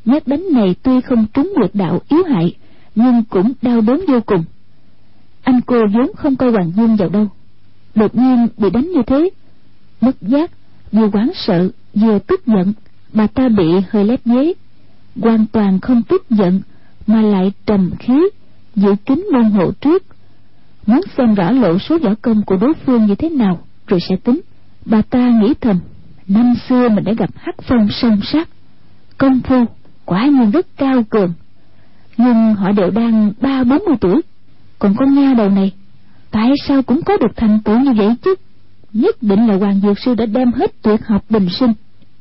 Nhát đánh này tuy không trúng nguyệt đạo yếu hại, nhưng cũng đau đớn vô cùng. Anh cô vốn không coi hoàng dung vào đâu. Đột nhiên bị đánh như thế, mất giác vừa hoảng sợ, vừa tức giận, bà ta bị hơi lép dế hoàn toàn không tức giận, mà lại trầm khí, giữ kín môn hộ trước. Muốn xem rõ lộ số võ công của đối phương như thế nào, rồi sẽ tính. Bà ta nghĩ thầm, năm xưa mình đã gặp hắc phong song sát. Công phu quả nhiên rất cao cường. Nhưng họ đều đang ba bốn mươi tuổi. Còn con nha đầu này, tại sao cũng có được thành tựu như vậy chứ? Nhất định là hoàng dược sư đã đem hết tuyệt học bình sinh,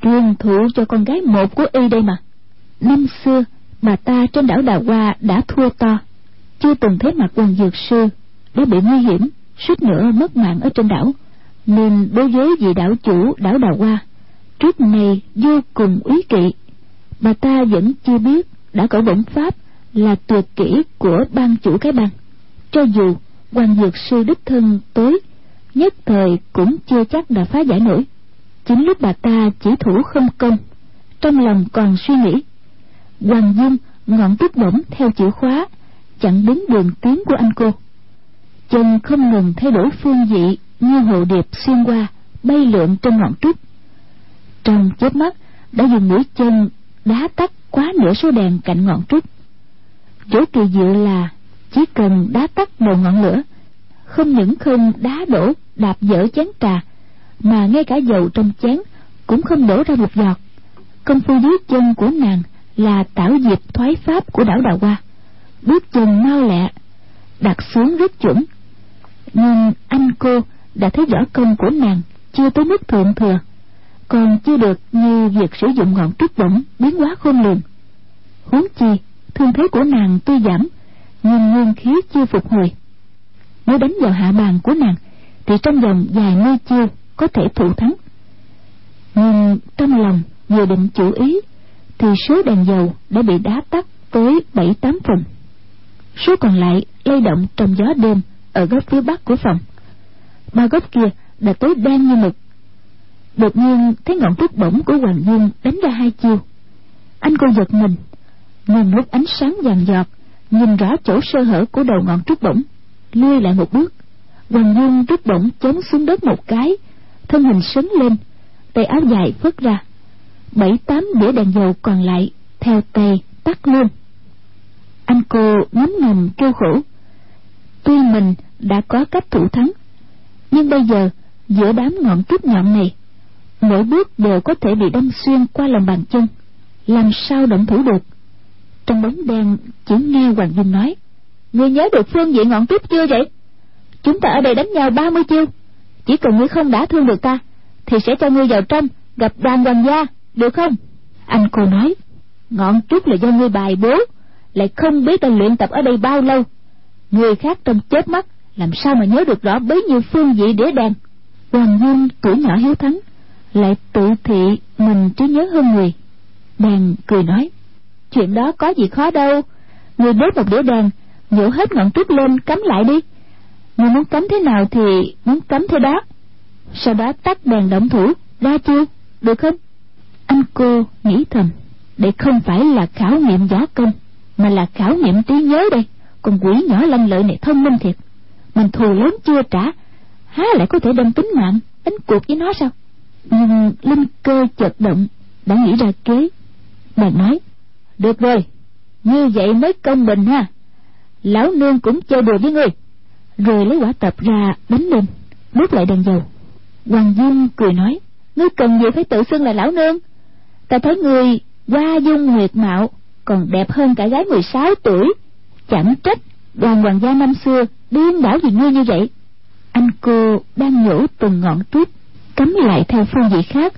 truyền thụ cho con gái một của y đây mà. Năm xưa, bà ta trên đảo đào hoa đã thua to. Chưa từng thấy mặt hoàng dược sư đã bị nguy hiểm, suýt nữa mất mạng ở trên đảo. Nên đối với vị đảo chủ đảo đào hoa, trước này vô cùng ý kỵ, bà ta vẫn chưa biết đã cởi bổng pháp là tuyệt kỹ của ban chủ cái bang. Cho dù hoàng dược sư đích thân tới nhất thời cũng chưa chắc đã phá giải nổi. Chính lúc bà ta chỉ thủ không công, trong lòng còn suy nghĩ. Hoàng dung ngọn trúc bổng theo chữ khóa chặn đứng đường tiến của anh cô. Chân không ngừng thay đổi phương vị như hồ điệp xuyên qua, bay lượn trên ngọn trúc trong chớp mắt, đã dùng mũi chân đá tắt quá nửa số đèn cạnh ngọn trúc chỗ kỳ diệu là chỉ cần đá tắt đầu ngọn lửa không những không đá đổ, đạp dở chén trà, mà ngay cả dầu trong chén cũng không đổ ra một giọt. Công phu dưới chân của nàng là tảo diệp thoái pháp của đảo đào hoa. Bước chân mau lẹ, đặt xuống rất chuẩn. Nhưng anh cô đã thấy võ công của nàng chưa tới mức thượng thừa, còn chưa được như việc sử dụng ngọn trúc bổng biến hóa khôn lường. Huống chi, thương thế của nàng tuy giảm, nhưng nguyên khí chưa phục hồi nếu đánh vào hạ bàn của nàng, thì trong vòng vài mươi chiêu có thể thủ thắng. Nhưng trong lòng vừa định chủ ý, thì số đèn dầu đã bị đá tắt tới bảy tám phần. Số còn lại lay động trong gió đêm ở góc phía bắc của phòng. Ba góc kia đã tối đen như mực. Đột nhiên thấy ngọn trúc bổng của hoàng dương đánh ra hai chiêu. Anh cô giật mình nhưng lúc ánh sáng vàng giọt, nhìn rõ chỗ sơ hở của đầu ngọn trúc bổng lui lại một bước. Hoàng dung rút bổng chống xuống đất một cái, thân hình sấn lên, tay áo dài phất ra. Bảy tám đĩa đèn dầu còn lại, theo tay tắt luôn. Anh cô ngấm ngầm kêu khổ. Tuy mình đã có cách thủ thắng, nhưng bây giờ, giữa đám ngọn trúc nhọn này, mỗi bước đều có thể bị đâm xuyên qua lòng bàn chân, làm sao động thủ được? Trong bóng đen, chỉ nghe hoàng dung nói ngươi nhớ được phương diện ngọn trúc chưa vậy? Chúng ta ở đây đánh nhau ba mươi chiêu. Chỉ cần ngươi không đã thương được ta, thì sẽ cho ngươi vào trong, gặp đoàn hoàng gia, được không? Anh cô nói, ngọn trúc là do ngươi bài bố, lại không biết ta luyện tập ở đây bao lâu. Người khác trong chết mắt, làm sao mà nhớ được rõ bấy nhiêu phương vị đĩa đèn hoàng dung tuổi nhỏ hiếu thắng, lại tự thị mình trí nhớ hơn người. Bèn cười nói, chuyện đó có gì khó đâu. Người đốt một đĩa đèn nhổ hết ngọn trúc lên, cắm lại đi. Người muốn cắm thế nào thì muốn cắm thế đó. Sau đó tắt đèn động thủ. Ra chiêu được không? Anh cô nghĩ thầm. Đây không phải là khảo nghiệm võ công, mà là khảo nghiệm trí nhớ đây. Con quỷ nhỏ lanh lợi này thông minh thiệt. Mình thù lớn chưa trả. Há lại có thể đem tính mạng, đánh cuộc với nó sao? Nhưng linh cơ chợt động, đã nghĩ ra kế. Bà nói, được rồi, như vậy mới công bình ha lão nương cũng chơi đùa với ngươi. Rồi lấy quả tập ra đánh lên đốt lại đèn dầu. Hoàng dung cười nói, ngươi cần gì phải tự xưng là lão nương? Ta thấy ngươi hoa dung nguyệt mạo còn đẹp hơn cả gái 16 tuổi. Chẳng trách đoàn hoàng gia năm xưa điên đảo vì ngươi như vậy. Anh cô đang nhổ từng ngọn tuyết, cắm lại theo phương vị khác.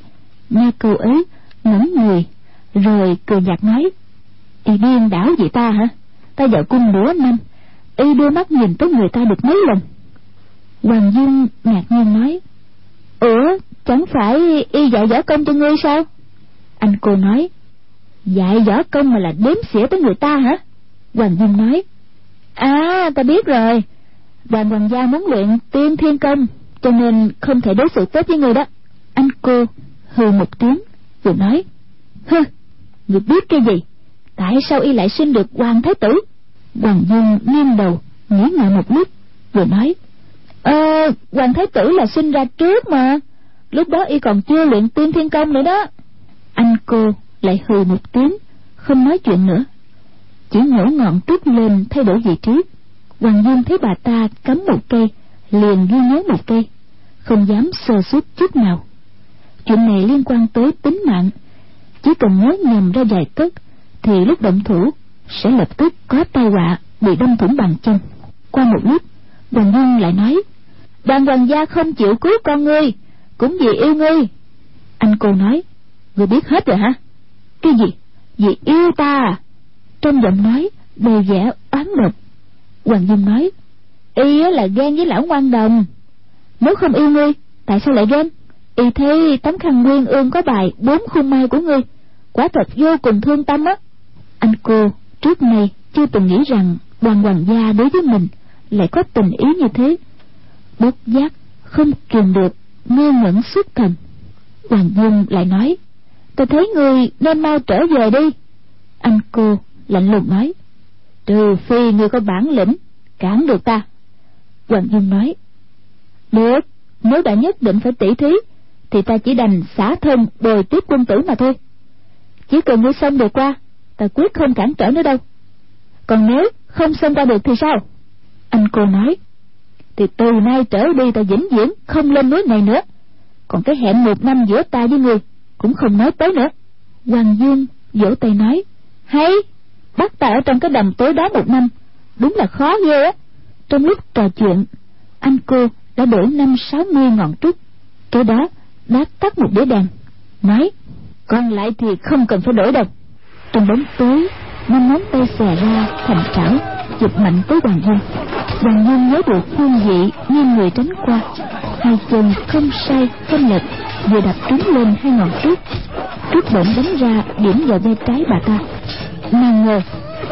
Nghe câu ấy, ngẩn người, rồi cười nhạt nói y điên đảo vì ta hả? Ta vào cung nửa năm y đưa mắt nhìn tới người ta được mấy lần. Hoàng dung ngạc nhiên nói ủa chẳng phải y dạy võ công cho ngươi sao? Anh cô nói dạy võ công mà là đếm xỉa tới người ta hả? Hoàng dung nói à ta biết rồi. Đoàn hoàng gia muốn luyện tiên thiên công cho nên không thể đối xử tốt với người đó. Anh cô hừ một tiếng vừa nói hừ, người biết cái gì? Tại sao y lại sinh được hoàng thái tử? Hoàng dung nghiêng đầu, nghĩ ngợi một lúc vừa nói ờ hoàng thái tử là sinh ra trước mà. Lúc đó y còn chưa luyện tiên thiên công nữa đó. Anh cô lại hừ một tiếng, không nói chuyện nữa. Chỉ nhổ ngọn trúc lên thay đổi vị trí. Hoàng dung thấy bà ta cắm một cây, liền ghi nhớ một cây, không dám sơ suất chút nào. Chuyện này liên quan tới tính mạng. Chỉ cần nhớ nhầm ra vài tức thì lúc động thủ, sẽ lập tức có tai họa bị đâm thủng bàn chân. Qua một lúc hoàng dung lại nói, đoàn hoàng gia không chịu cứu con ngươi, cũng vì yêu ngươi. Anh cô nói, ngươi biết hết rồi hả? Cái gì? Vì yêu ta? Trong giọng nói đầy vẻ oán độc, hoàng dung nói, y là ghen với lão ngoan đồng. Nếu không yêu ngươi, tại sao lại ghen? Y thấy tấm khăn nguyên ương có bài bốn khung mai của ngươi, quả thật vô cùng thương tâm á anh cô trước nay chưa từng nghĩ rằng đoàn hoàng gia đối với mình lại có tình ý như thế. Bất giác không kiềm được, ngơ ngẩn suốt thần. Hoàng dung lại nói, tôi thấy người nên mau trở về đi. Anh cô lạnh lùng nói, trừ phi người có bản lĩnh, cản được ta. Hoàng dung nói, được, nếu đã nhất định phải tỉ thí, thì ta chỉ đành xả thân bồi tiếp quân tử mà thôi. Chỉ cần ngươi xong được qua ta quyết không cản trở nữa đâu. Còn nếu không xông qua được thì sao? Anh cô nói. Thì từ nay trở đi ta vĩnh viễn không lên núi này nữa. Còn cái hẹn một năm giữa ta với người cũng không nói tới nữa. Hoàng dương vỗ tay nói. Hay, bắt ta ở trong cái đầm tối đó một năm. Đúng là khó ghê á. Trong lúc trò chuyện, anh cô đã đổ năm sáu mươi ngọn trúc. Kế đó, đã tắt một đĩa đèn. Nói, còn lại thì không cần phải đổi đâu trong bóng tối, năm ngón tay xòe ra thành trảo chụp mạnh tới hoàng dung hoàng dung nhớ được phương vị như người tránh qua. Hai chân không sai, không lệch, vừa đập trúng lên hai ngọn trước. Trước bỗng đánh ra điểm vào bên trái bà ta. Nào ngờ,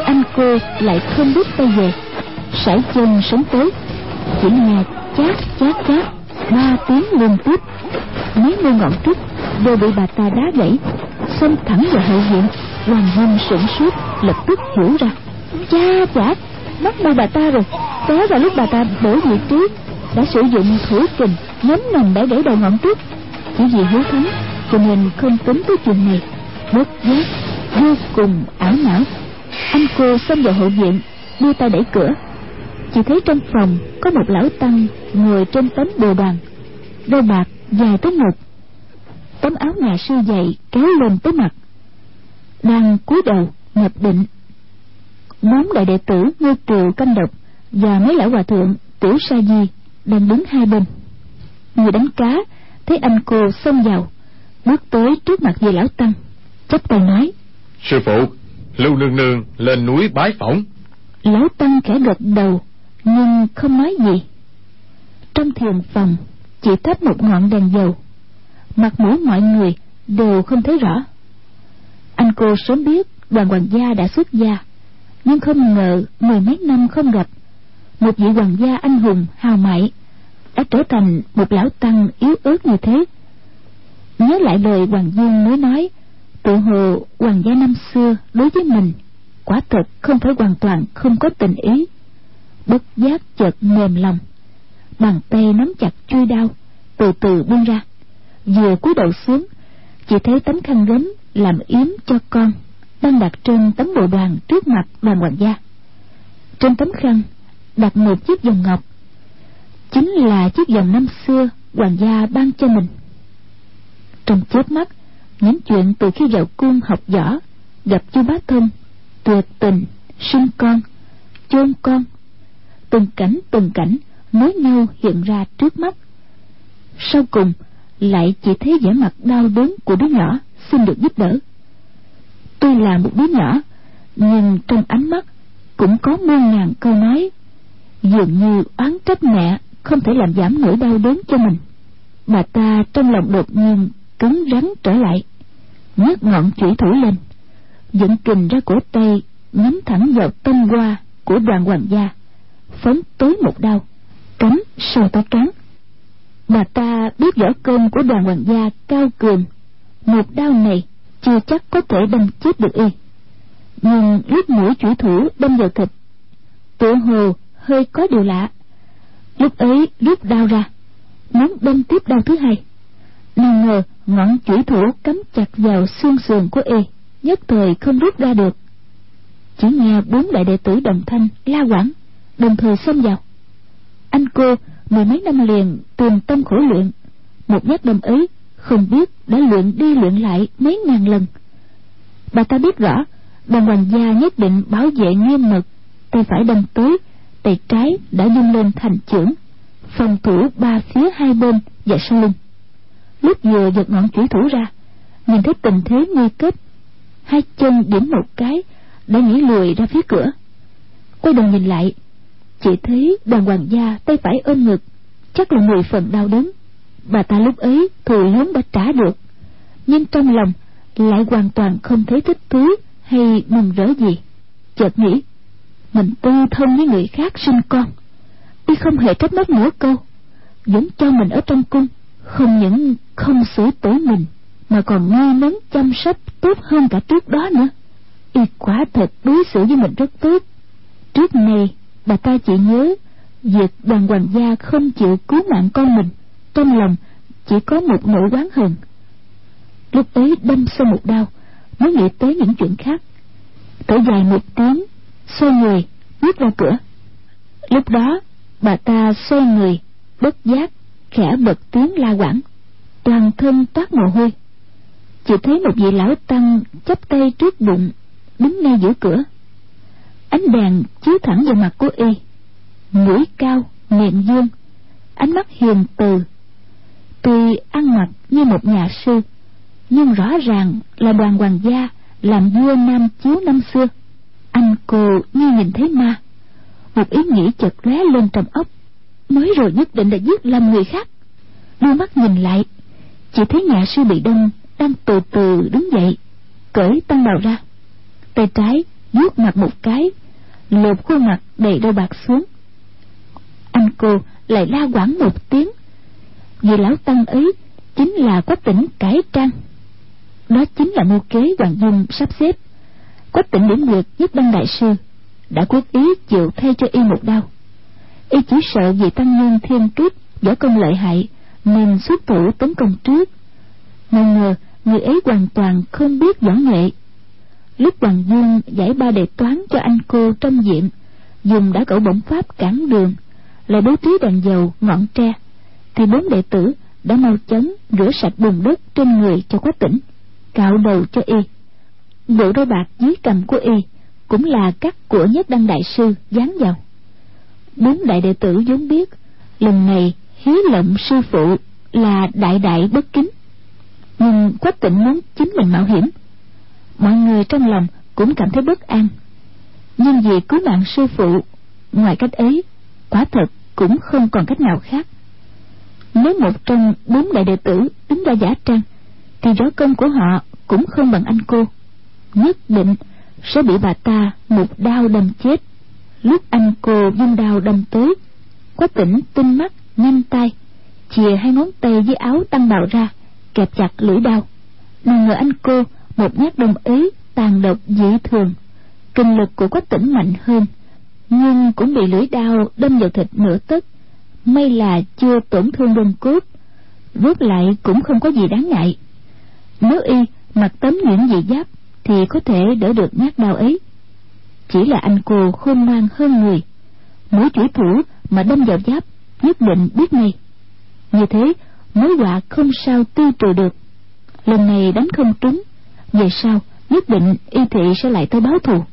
anh cô lại không biết tay về sải chân sống tới. Chỉ nghe chát chát chát, ba tiếng liên tiếp. Mấy mươi ngọn trúc đều bị bà ta đá gãy, xông thẳng vào hậu viện hoàng dung sửng sốt, lập tức hiểu ra. Cha chả bắt môi bà ta rồi. Té vào lúc bà ta bổ vị trí đã sử dụng thủ kình, nhắm nằm để gãy đầu ngọn trước. chỉ vì hiếu thắng, cho nên không tính tới chuyện này. Bất giác vô cùng ảo não. Anh cô xông vào hậu viện, đưa tay đẩy cửa. Chỉ thấy trong phòng có một lão tăng ngồi trên tấm bồ đoàn đôi bạc dài tới ngực tấm áo nhà sư dày kéo lên tới mặt đang cúi đầu nhập định. Bốn đại đệ tử như triều canh độc và mấy lão hòa thượng tiểu sa di đang đứng hai bên. Người đánh cá thấy anh cô xông vào bước tới trước mặt vị lão tăng chắp tay nói sư phụ lưu nương nương lên núi bái phỏng. Lão tăng khẽ gật đầu nhưng không nói gì. Trong thiền phòng chỉ thắp một ngọn đèn dầu. Mặt mũi mọi người đều không thấy rõ anh cô sớm biết đoàn hoàng gia đã xuất gia, nhưng không ngờ mười mấy năm không gặp. Một vị hoàng gia anh hùng, hào mại, đã trở thành một lão tăng yếu ớt như thế. Nhớ lại lời hoàng dương mới nói, tự hồ hoàng gia năm xưa đối với mình, quả thật không phải hoàn toàn không có tình ý. Bất giác chợt mềm lòng, bàn tay nắm chặt chui đao, từ từ buông ra, vừa cúi đầu xuống, chỉ thấy tấm khăn gấm làm yếm cho con đang đặt trên tấm bộ đoàn trước mặt đoàn hoàng gia. Trên tấm khăn đặt một chiếc vòng ngọc. Chính là chiếc vòng năm xưa hoàng gia ban cho mình. Trong chớp mắt, những chuyện từ khi vào cung học võ, gặp chu bá thông, tuyệt tình, sinh con, chôn con, từng cảnh từng cảnh nối nhau hiện ra trước mắt. Sau cùng, lại chỉ thấy vẻ mặt đau đớn của đứa nhỏ xin được giúp đỡ. Tuy là một đứa nhỏ, nhưng trong ánh mắt cũng có muôn ngàn câu nói, dường như oán trách mẹ không thể làm giảm nỗi đau đớn cho mình. Mà ta trong lòng đột nhiên cứng rắn trở lại, nhấc ngọn chủy thủ lên, dựng kình ra cổ tay, nhắm thẳng vào tâm hoa của đoàn hoàng gia, phóng tối một đau cắm sau tay cán. Bà ta biết võ công của đoàn hoàng gia cao cường một đau này chưa chắc có thể đâm chết được y. Nhưng lúc mũi chủy thủ đâm vào thịt tự hồ hơi có điều lạ. Lúc ấy, rút đau ra, muốn đâm tiếp đau thứ hai. Nào ngờ ngọn chủy thủ cắm chặt vào xương sườn của y, nhất thời không rút ra được. Chỉ nghe bốn đại đệ tử đồng thanh la quảng, đồng thời xông vào. Anh cô mười mấy năm liền tìm tâm khổ luyện, một nhát đâm ấy không biết đã luyện đi luyện lại mấy ngàn lần. Bà ta biết rõ đoàn hoàng gia nhất định bảo vệ nghiêm mật, tay phải đâm tới, tay trái đã nhung lên thành chưởng, phòng thủ ba phía hai bên và sau lưng. Lúc vừa giật ngọn chủy thủ ra, nhìn thấy tình thế nguy cấp hai chân điểm một cái, đã nhảy lùi ra phía cửa. Quay đầu nhìn lại, chỉ thấy đoàn hoàng gia tay phải ôm ngực, chắc là mười phần đau đớn bà ta lúc ấy thù lớn đã trả được, nhưng trong lòng lại hoàn toàn không thấy thích thú hay mừng rỡ gì. Chợt nghĩ, mình tư thân với người khác sinh con y không hề trách móc nửa câu, vẫn cho mình ở trong cung không những không xử tử mình, mà còn nuôi nấng chăm sóc tốt hơn cả trước đó nữa. Y quả thật đối xử với mình rất tốt. Trước này, bà ta chỉ nhớ việc đoàn hoàng gia không chịu cứu mạng con mình trong lòng, chỉ có một nỗi oán hờn. Lúc ấy đâm sâu một đau, mới nghĩ tới những chuyện khác. Thở dài một tiếng, xoay người, bước ra cửa. Lúc đó, bà ta xoay người, bất giác, khẽ bật tiếng la quảng. Toàn thân toát mồ hôi. Chỉ thấy một vị lão tăng chắp tay trước bụng, đứng ngay giữa cửa. Ánh đèn chiếu thẳng vào mặt của y. Mũi cao miệng dương ánh mắt hiền từ tuy ăn mặc như một nhà sư, nhưng rõ ràng là đoàn hoàng gia làm vua nam chiếu năm xưa. Anh cô như nhìn thấy ma, một ý nghĩ chợt lóe lên trong óc. Mới rồi nhất định đã giết lâm người khác. Đưa mắt nhìn lại, chỉ thấy nhà sư bị đâm, đang từ từ đứng dậy, cởi tăng bào ra. Tay trái vuốt mặt một cái, lột khuôn mặt đầy đau bạc xuống. Anh cô lại la quảng một tiếng vì lão tăng ấy chính là quách tỉnh cải trang. Đó chính là mưu kế hoàng dung sắp xếp. Quách tỉnh điểm nguyệt giúp đăng đại sư, đã quyết ý chịu thay cho y một đau. Y chỉ sợ vì tăng nhân thiên kiếp võ công lợi hại nên xuất thủ tấn công trước. Nào ngờ người ấy hoàn toàn không biết võ nghệ. Lúc hoàng dung giải ba đề toán cho anh cô trong diện dùng đã cẩu bổng pháp cản đường, lại bố trí đèn dầu ngọn tre thì bốn đệ tử đã mau chóng rửa sạch bùn đất trên người cho quách tỉnh cạo đầu cho y. Bộ đôi bạc dưới cầm của y cũng là cắt của nhất đăng đại sư dán vào. Bốn đại đệ tử vốn biết lần này hí lộng sư phụ là đại đại bất kính. Nhưng quách tịnh muốn chính mình mạo hiểm. Mọi người trong lòng cũng cảm thấy bất an. Nhưng vì cứu mạng sư phụ, ngoài cách ấy, quả thật cũng không còn cách nào khác nếu một trong bốn đại đệ tử đứng ra giả trang, thì võ công của họ cũng không bằng anh cô. Nhất định sẽ bị bà ta một đao đâm chết. Lúc anh cô vung đao đâm tới, quách tỉnh tinh mắt, nhanh tay, chìa hai ngón tay với áo tăng bào ra, kẹp chặt lưỡi đao. Nào ngờ anh cô một nhát đâm ấy tàn độc dị thường. Kinh lực của quách tỉnh mạnh hơn, nhưng cũng bị lưỡi đao đâm vào thịt nửa tấc may là chưa tổn thương gân cốt vớt lại cũng không có gì đáng ngại. Nếu y mặc tấm nhuyễn dị giáp thì có thể đỡ được nhát đau ấy. Chỉ là anh cô khôn ngoan hơn người mũi chủy thủ mà đâm vào giáp nhất định biết ngay. Như thế, mối họa không sao tiêu trừ được. Lần này đánh không trúng, về sau nhất định y thị sẽ lại tới báo thù.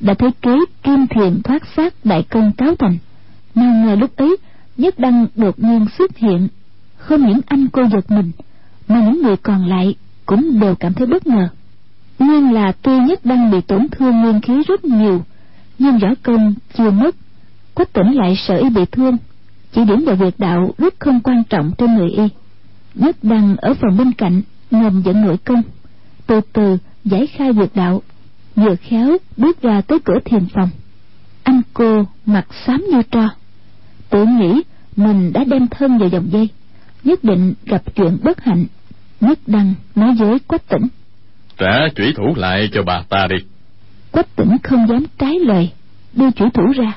Đã thấy kế kim thiền thoát xác đại công cáo thành, nào ngờ lúc ấy nhất đăng đột nhiên xuất hiện. Không những anh cô giật mình, mà những người còn lại cũng đều cảm thấy bất ngờ. Nguyên là tuy nhất đăng bị tổn thương nguyên khí rất nhiều, nhưng võ công chưa mất, quách tỉnh lại sợ y bị thương. Chỉ điểm vào việc đạo rất không quan trọng trên người y. Nhất đăng ở phòng bên cạnh ngầm dẫn nội công, từ từ giải khai việc đạo, vừa khéo bước ra tới cửa thiền phòng. Anh cô mặt xám như tro, tự nghĩ mình đã đem thân vào dòng dây nhất định gặp chuyện bất hạnh. Nhất đăng nói với quách tỉnh. Trả chủy thủ lại cho bà ta đi. Quách tỉnh không dám trái lời đưa chủy thủ ra.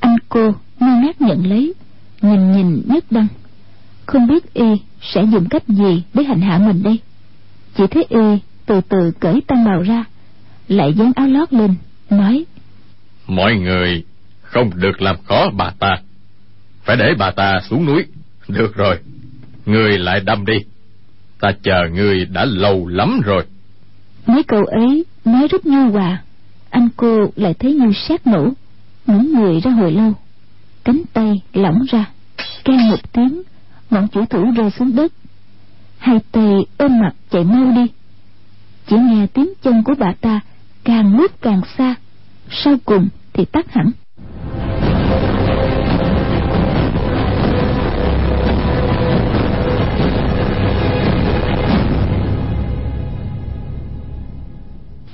Anh cô ngơ ngác nhận lấy nhìn nhìn nhất đăng. Không biết y sẽ dùng cách gì để hành hạ mình đây. Chỉ thấy y từ từ cởi tăng bào ra lại dán áo lót lên nói mọi người không được làm khó bà ta phải để bà ta xuống núi. Được rồi, người lại đâm đi. Ta chờ người đã lâu lắm rồi. Mấy câu ấy nói rất nhu hòa. Anh cô lại thấy như sát nổ. Những người ra hồi lâu. Cánh tay lỏng ra, kêu một tiếng. Ngọn chủy thủ rơi xuống đất. Hai tay ôm mặt chạy mau đi. Chỉ nghe tiếng chân của bà ta càng lúc càng xa. Sau cùng thì tắt hẳn.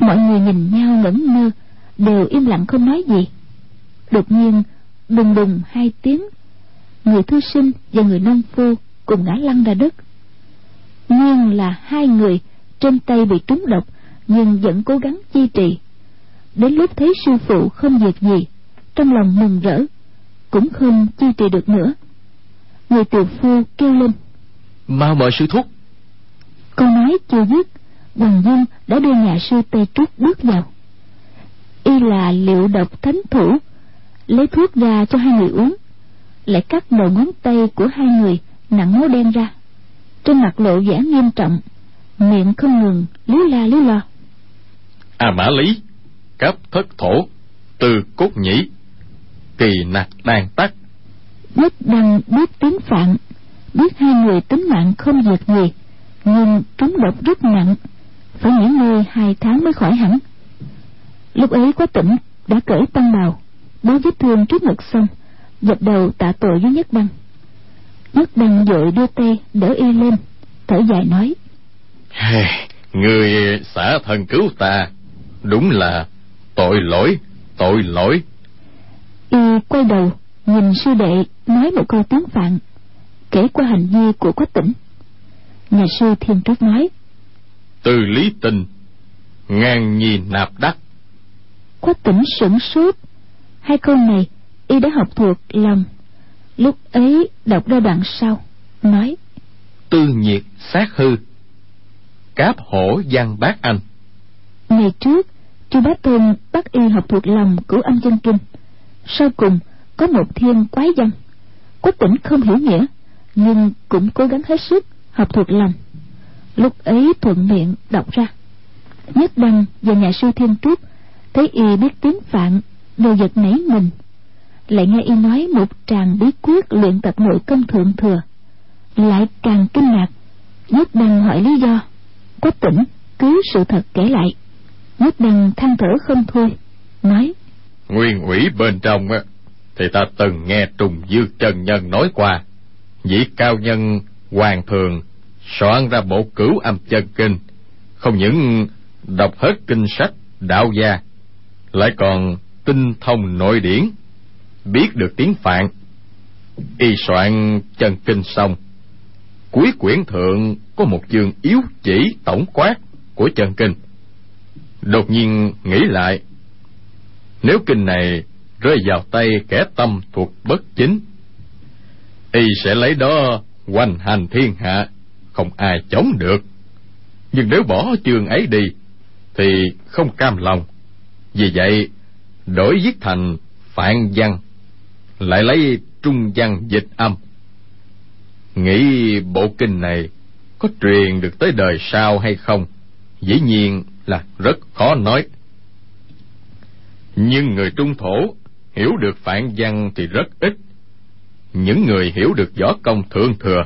Mọi người nhìn nhau ngẩn ngơ đều im lặng không nói gì. Đột nhiên đùng đùng hai tiếng người thư sinh và người nông phu cùng ngã lăn ra đất. Nguyên là hai người trên tay bị trúng độc nhưng vẫn cố gắng chi trì. Đến lúc thấy sư phụ không việc gì trong lòng mừng rỡ cũng không chi trì được nữa. Người tiểu phu kêu lên mau mời sư thúc. Câu nói chưa dứt hoàng dung đã đưa nhà sư tây trúc bước vào. Y là liệu độc thánh thủ lấy thuốc ra cho hai người uống lại cắt đầu ngón tay của hai người nặng máu đen ra. Trên mặt lộ vẻ nghiêm trọng miệng không ngừng líu la líu lo. A mã lý cấp thất thổ từ cốt nhĩ kỳ nặc đàn tắc. Nhất đăng biết tiếng phạn biết hai người tính mạng không việc gì nhưng trúng độc rất nặng phải nghỉ ngơi hai tháng mới khỏi hẳn. Lúc ấy quá tỉnh đã cởi tăng bào bó vết thương trước ngực xong dập đầu tạ tội với nhất đăng. Nhất đăng dội đưa tay đỡ y lên thở dài nói người xả thân cứu ta đúng là tội lỗi tội lỗi. Y quay đầu nhìn sư đệ nói một câu tiếng phạn kể qua hành vi của quách tỉnh. Nhà sư thiên trúc nói từ lý tình ngang nhi nạp đắc. Quách tỉnh sửng sốt hai câu này y đã học thuộc lòng. Lúc ấy đọc ra đoạn sau nói tư nhiệt sát hư cáp hổ giang bát anh. Ngày trước chu bá tôn bắt y học thuộc lòng cửu âm chân kinh. Sau cùng có một thiên quái văn. Quách tỉnh không hiểu nghĩa nhưng cũng cố gắng hết sức học thuộc lòng lúc ấy thuận miệng đọc ra. Nhất đăng và nhà sư thiên trúc thấy y biết tiếng phạn đều giật nảy mình. Lại nghe y nói một tràng bí quyết luyện tập nội công thượng thừa. Lại càng kinh ngạc, nhất đăng hỏi lý do. Quách tỉnh, cứ sự thật kể lại. Nhất đăng than thở không thôi, nói. Nguyên ủy bên trong á, thì ta từng nghe trùng dư trần nhân nói qua, vị cao nhân hoàng thường soạn ra bộ cửu âm chân kinh, không những đọc hết kinh sách, đạo gia, lại còn tinh thông nội điển, biết được tiếng phạn. Y soạn chân kinh xong, cuối quyển thượng có một chương yếu chỉ tổng quát của chân kinh. Đột nhiên nghĩ lại, nếu kinh này rơi vào tay kẻ tâm thuộc bất chính, y sẽ lấy đó hoành hành thiên hạ không ai chống được. Nhưng nếu bỏ chương ấy đi, thì không cam lòng. Vì vậy, đổi viết thành phạn văn, lại lấy trung văn dịch âm. Nghĩ bộ kinh này có truyền được tới đời sau hay không, dĩ nhiên là rất khó nói. Nhưng người trung thổ hiểu được phạn văn thì rất ít. Những người hiểu được võ công thượng thừa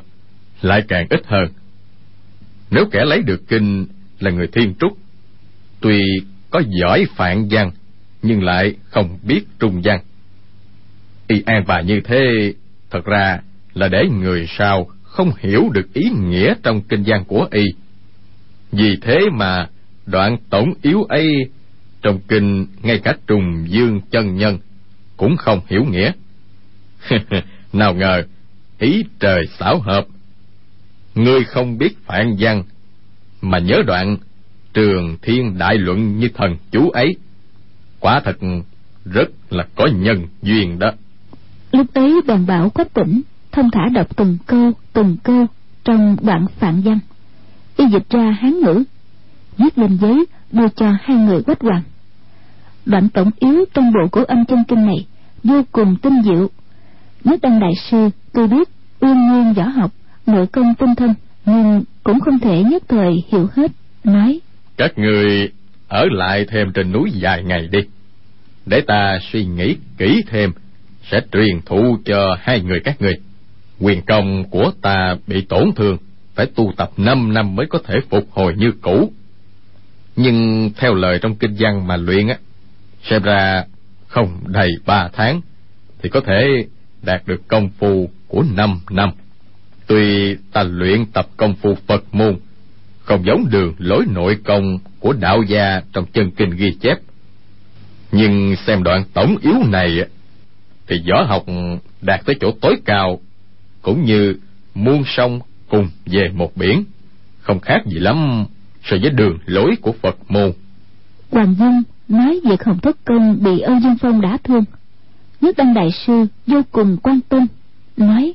lại càng ít hơn. Nếu kẻ lấy được kinh là người thiên trúc, tuy có giỏi phạn văn, nhưng lại không biết trung văn. Y an bài như thế, thật ra là để người sau không hiểu được ý nghĩa trong kinh văn của y. Vì thế mà đoạn tổng yếu ấy trong kinh ngay cả trùng dương chân nhân cũng không hiểu nghĩa. Nào ngờ, ý trời xảo hợp ngươi không biết phạn văn, mà nhớ đoạn trường thiên đại luận như thần chú ấy. Quả thật rất là có nhân duyên đó. Lúc ấy đoàn bảo quách tỉnh thông thả đọc từng câu từng câu trong đoạn phạn văn. Y dịch ra hán ngữ, viết lên giấy đưa cho hai người quách hoàng. Đoạn tổng yếu trong bộ của âm chân kinh này vô cùng tinh diệu. Nhất đăng đại sư tôi biết, uyên nguyên võ học nội công tinh thâm nhưng cũng không thể nhất thời hiểu hết, nói. Các người ở lại thêm trên núi vài ngày đi. Để ta suy nghĩ kỹ thêm, sẽ truyền thụ cho hai người các người. Quyền công của ta bị tổn thương, phải tu tập năm năm mới có thể phục hồi như cũ. Nhưng theo lời trong kinh văn mà luyện á, xem ra không đầy ba tháng, thì có thể đạt được công phu của năm năm tuy ta luyện tập công phu phật môn, không giống đường lối nội công của đạo gia trong chân kinh ghi chép. Nhưng xem đoạn tổng yếu này thì võ học đạt tới chỗ tối cao, cũng như muôn sông cùng về một biển, không khác gì lắm so với đường lối của phật môn. Hoàng dung nói việc hồng thất công bị âu dương phong đã thương. Nhất đăng đại sư vô cùng quan tâm, nói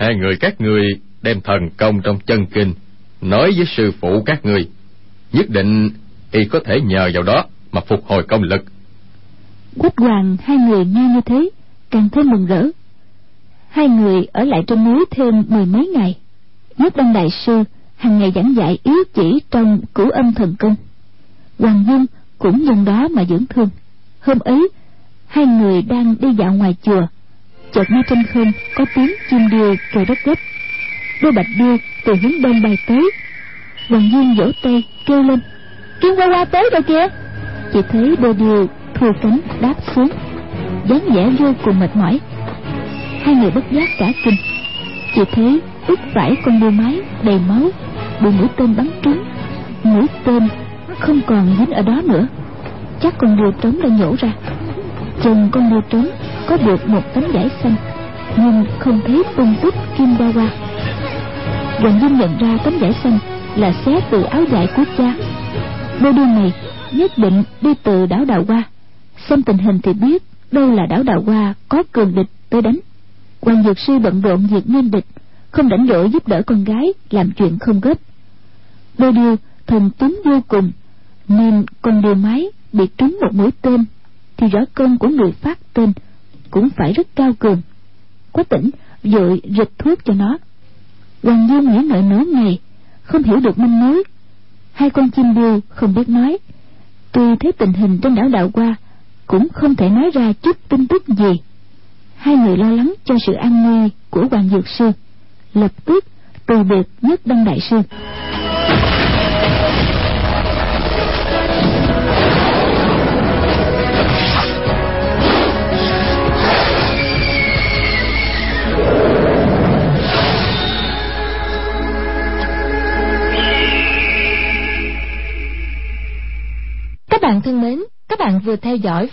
hai người các ngươi đem thần công trong chân kinh, nói với sư phụ các ngươi nhất định y có thể nhờ vào đó mà phục hồi công lực. Quách hoàng, hai người nghe như thế, càng thêm mừng rỡ. Hai người ở lại trên núi thêm mười mấy ngày nhất đăng đại sư hàng ngày giảng dạy ý chỉ trong cửu âm thần công hoàng dung cũng nhân đó mà dưỡng thương. Hôm ấy, hai người đang đi dạo ngoài chùa chợt nghe trên không có tiếng chim đưa kêu rất gấp. Đôi bạch đưa từ hướng đông bay tới. Hoàng dung vỗ tay kêu lên kim qua qua tới rồi kìa. Chỉ thấy đôi điều thua cánh đáp xuống, dáng vẻ vô cùng mệt mỏi. Hai người bất giác cả kinh. Chỉ thấy ướt vải con đua máy đầy máu, bị mũi tên bắn trúng. Mũi tên không còn dính ở đó nữa. Chắc con đua trống đã nhổ ra. Chân con đua trống có được một tấm vải xanh, nhưng không thấy tung tích kim đa Hoa. Hoàng Dung nhận ra tấm vải xanh là xé từ áo vải của cha. Đôi đôi này nhất định đi từ đảo đào hoa. Xem tình hình thì biết đâu là đảo đào hoa có cường địch tới đánh. Quan dược sư bận rộn việc nên địch, không rảnh rỗi giúp đỡ con gái làm chuyện không gấp. Đôi điều thần tuấn vô cùng, nên con điều máy bị trúng một mũi tên thì rõ cơn của người phát tên cũng phải rất cao cường. Quá tỉnh, vội rịch thuốc cho nó. Hoàng dương nghĩ ngợi nửa ngày, không hiểu được manh mối. Hai con chim bưu không biết nói. Tuy thấy tình hình trên đảo đạo qua cũng không thể nói ra chút tin tức gì. Hai người lo lắng cho sự an nguy của hoàng dược sư, lập tức từ biệt nhất đăng đại sư. Các bạn thân mến, các bạn vừa theo dõi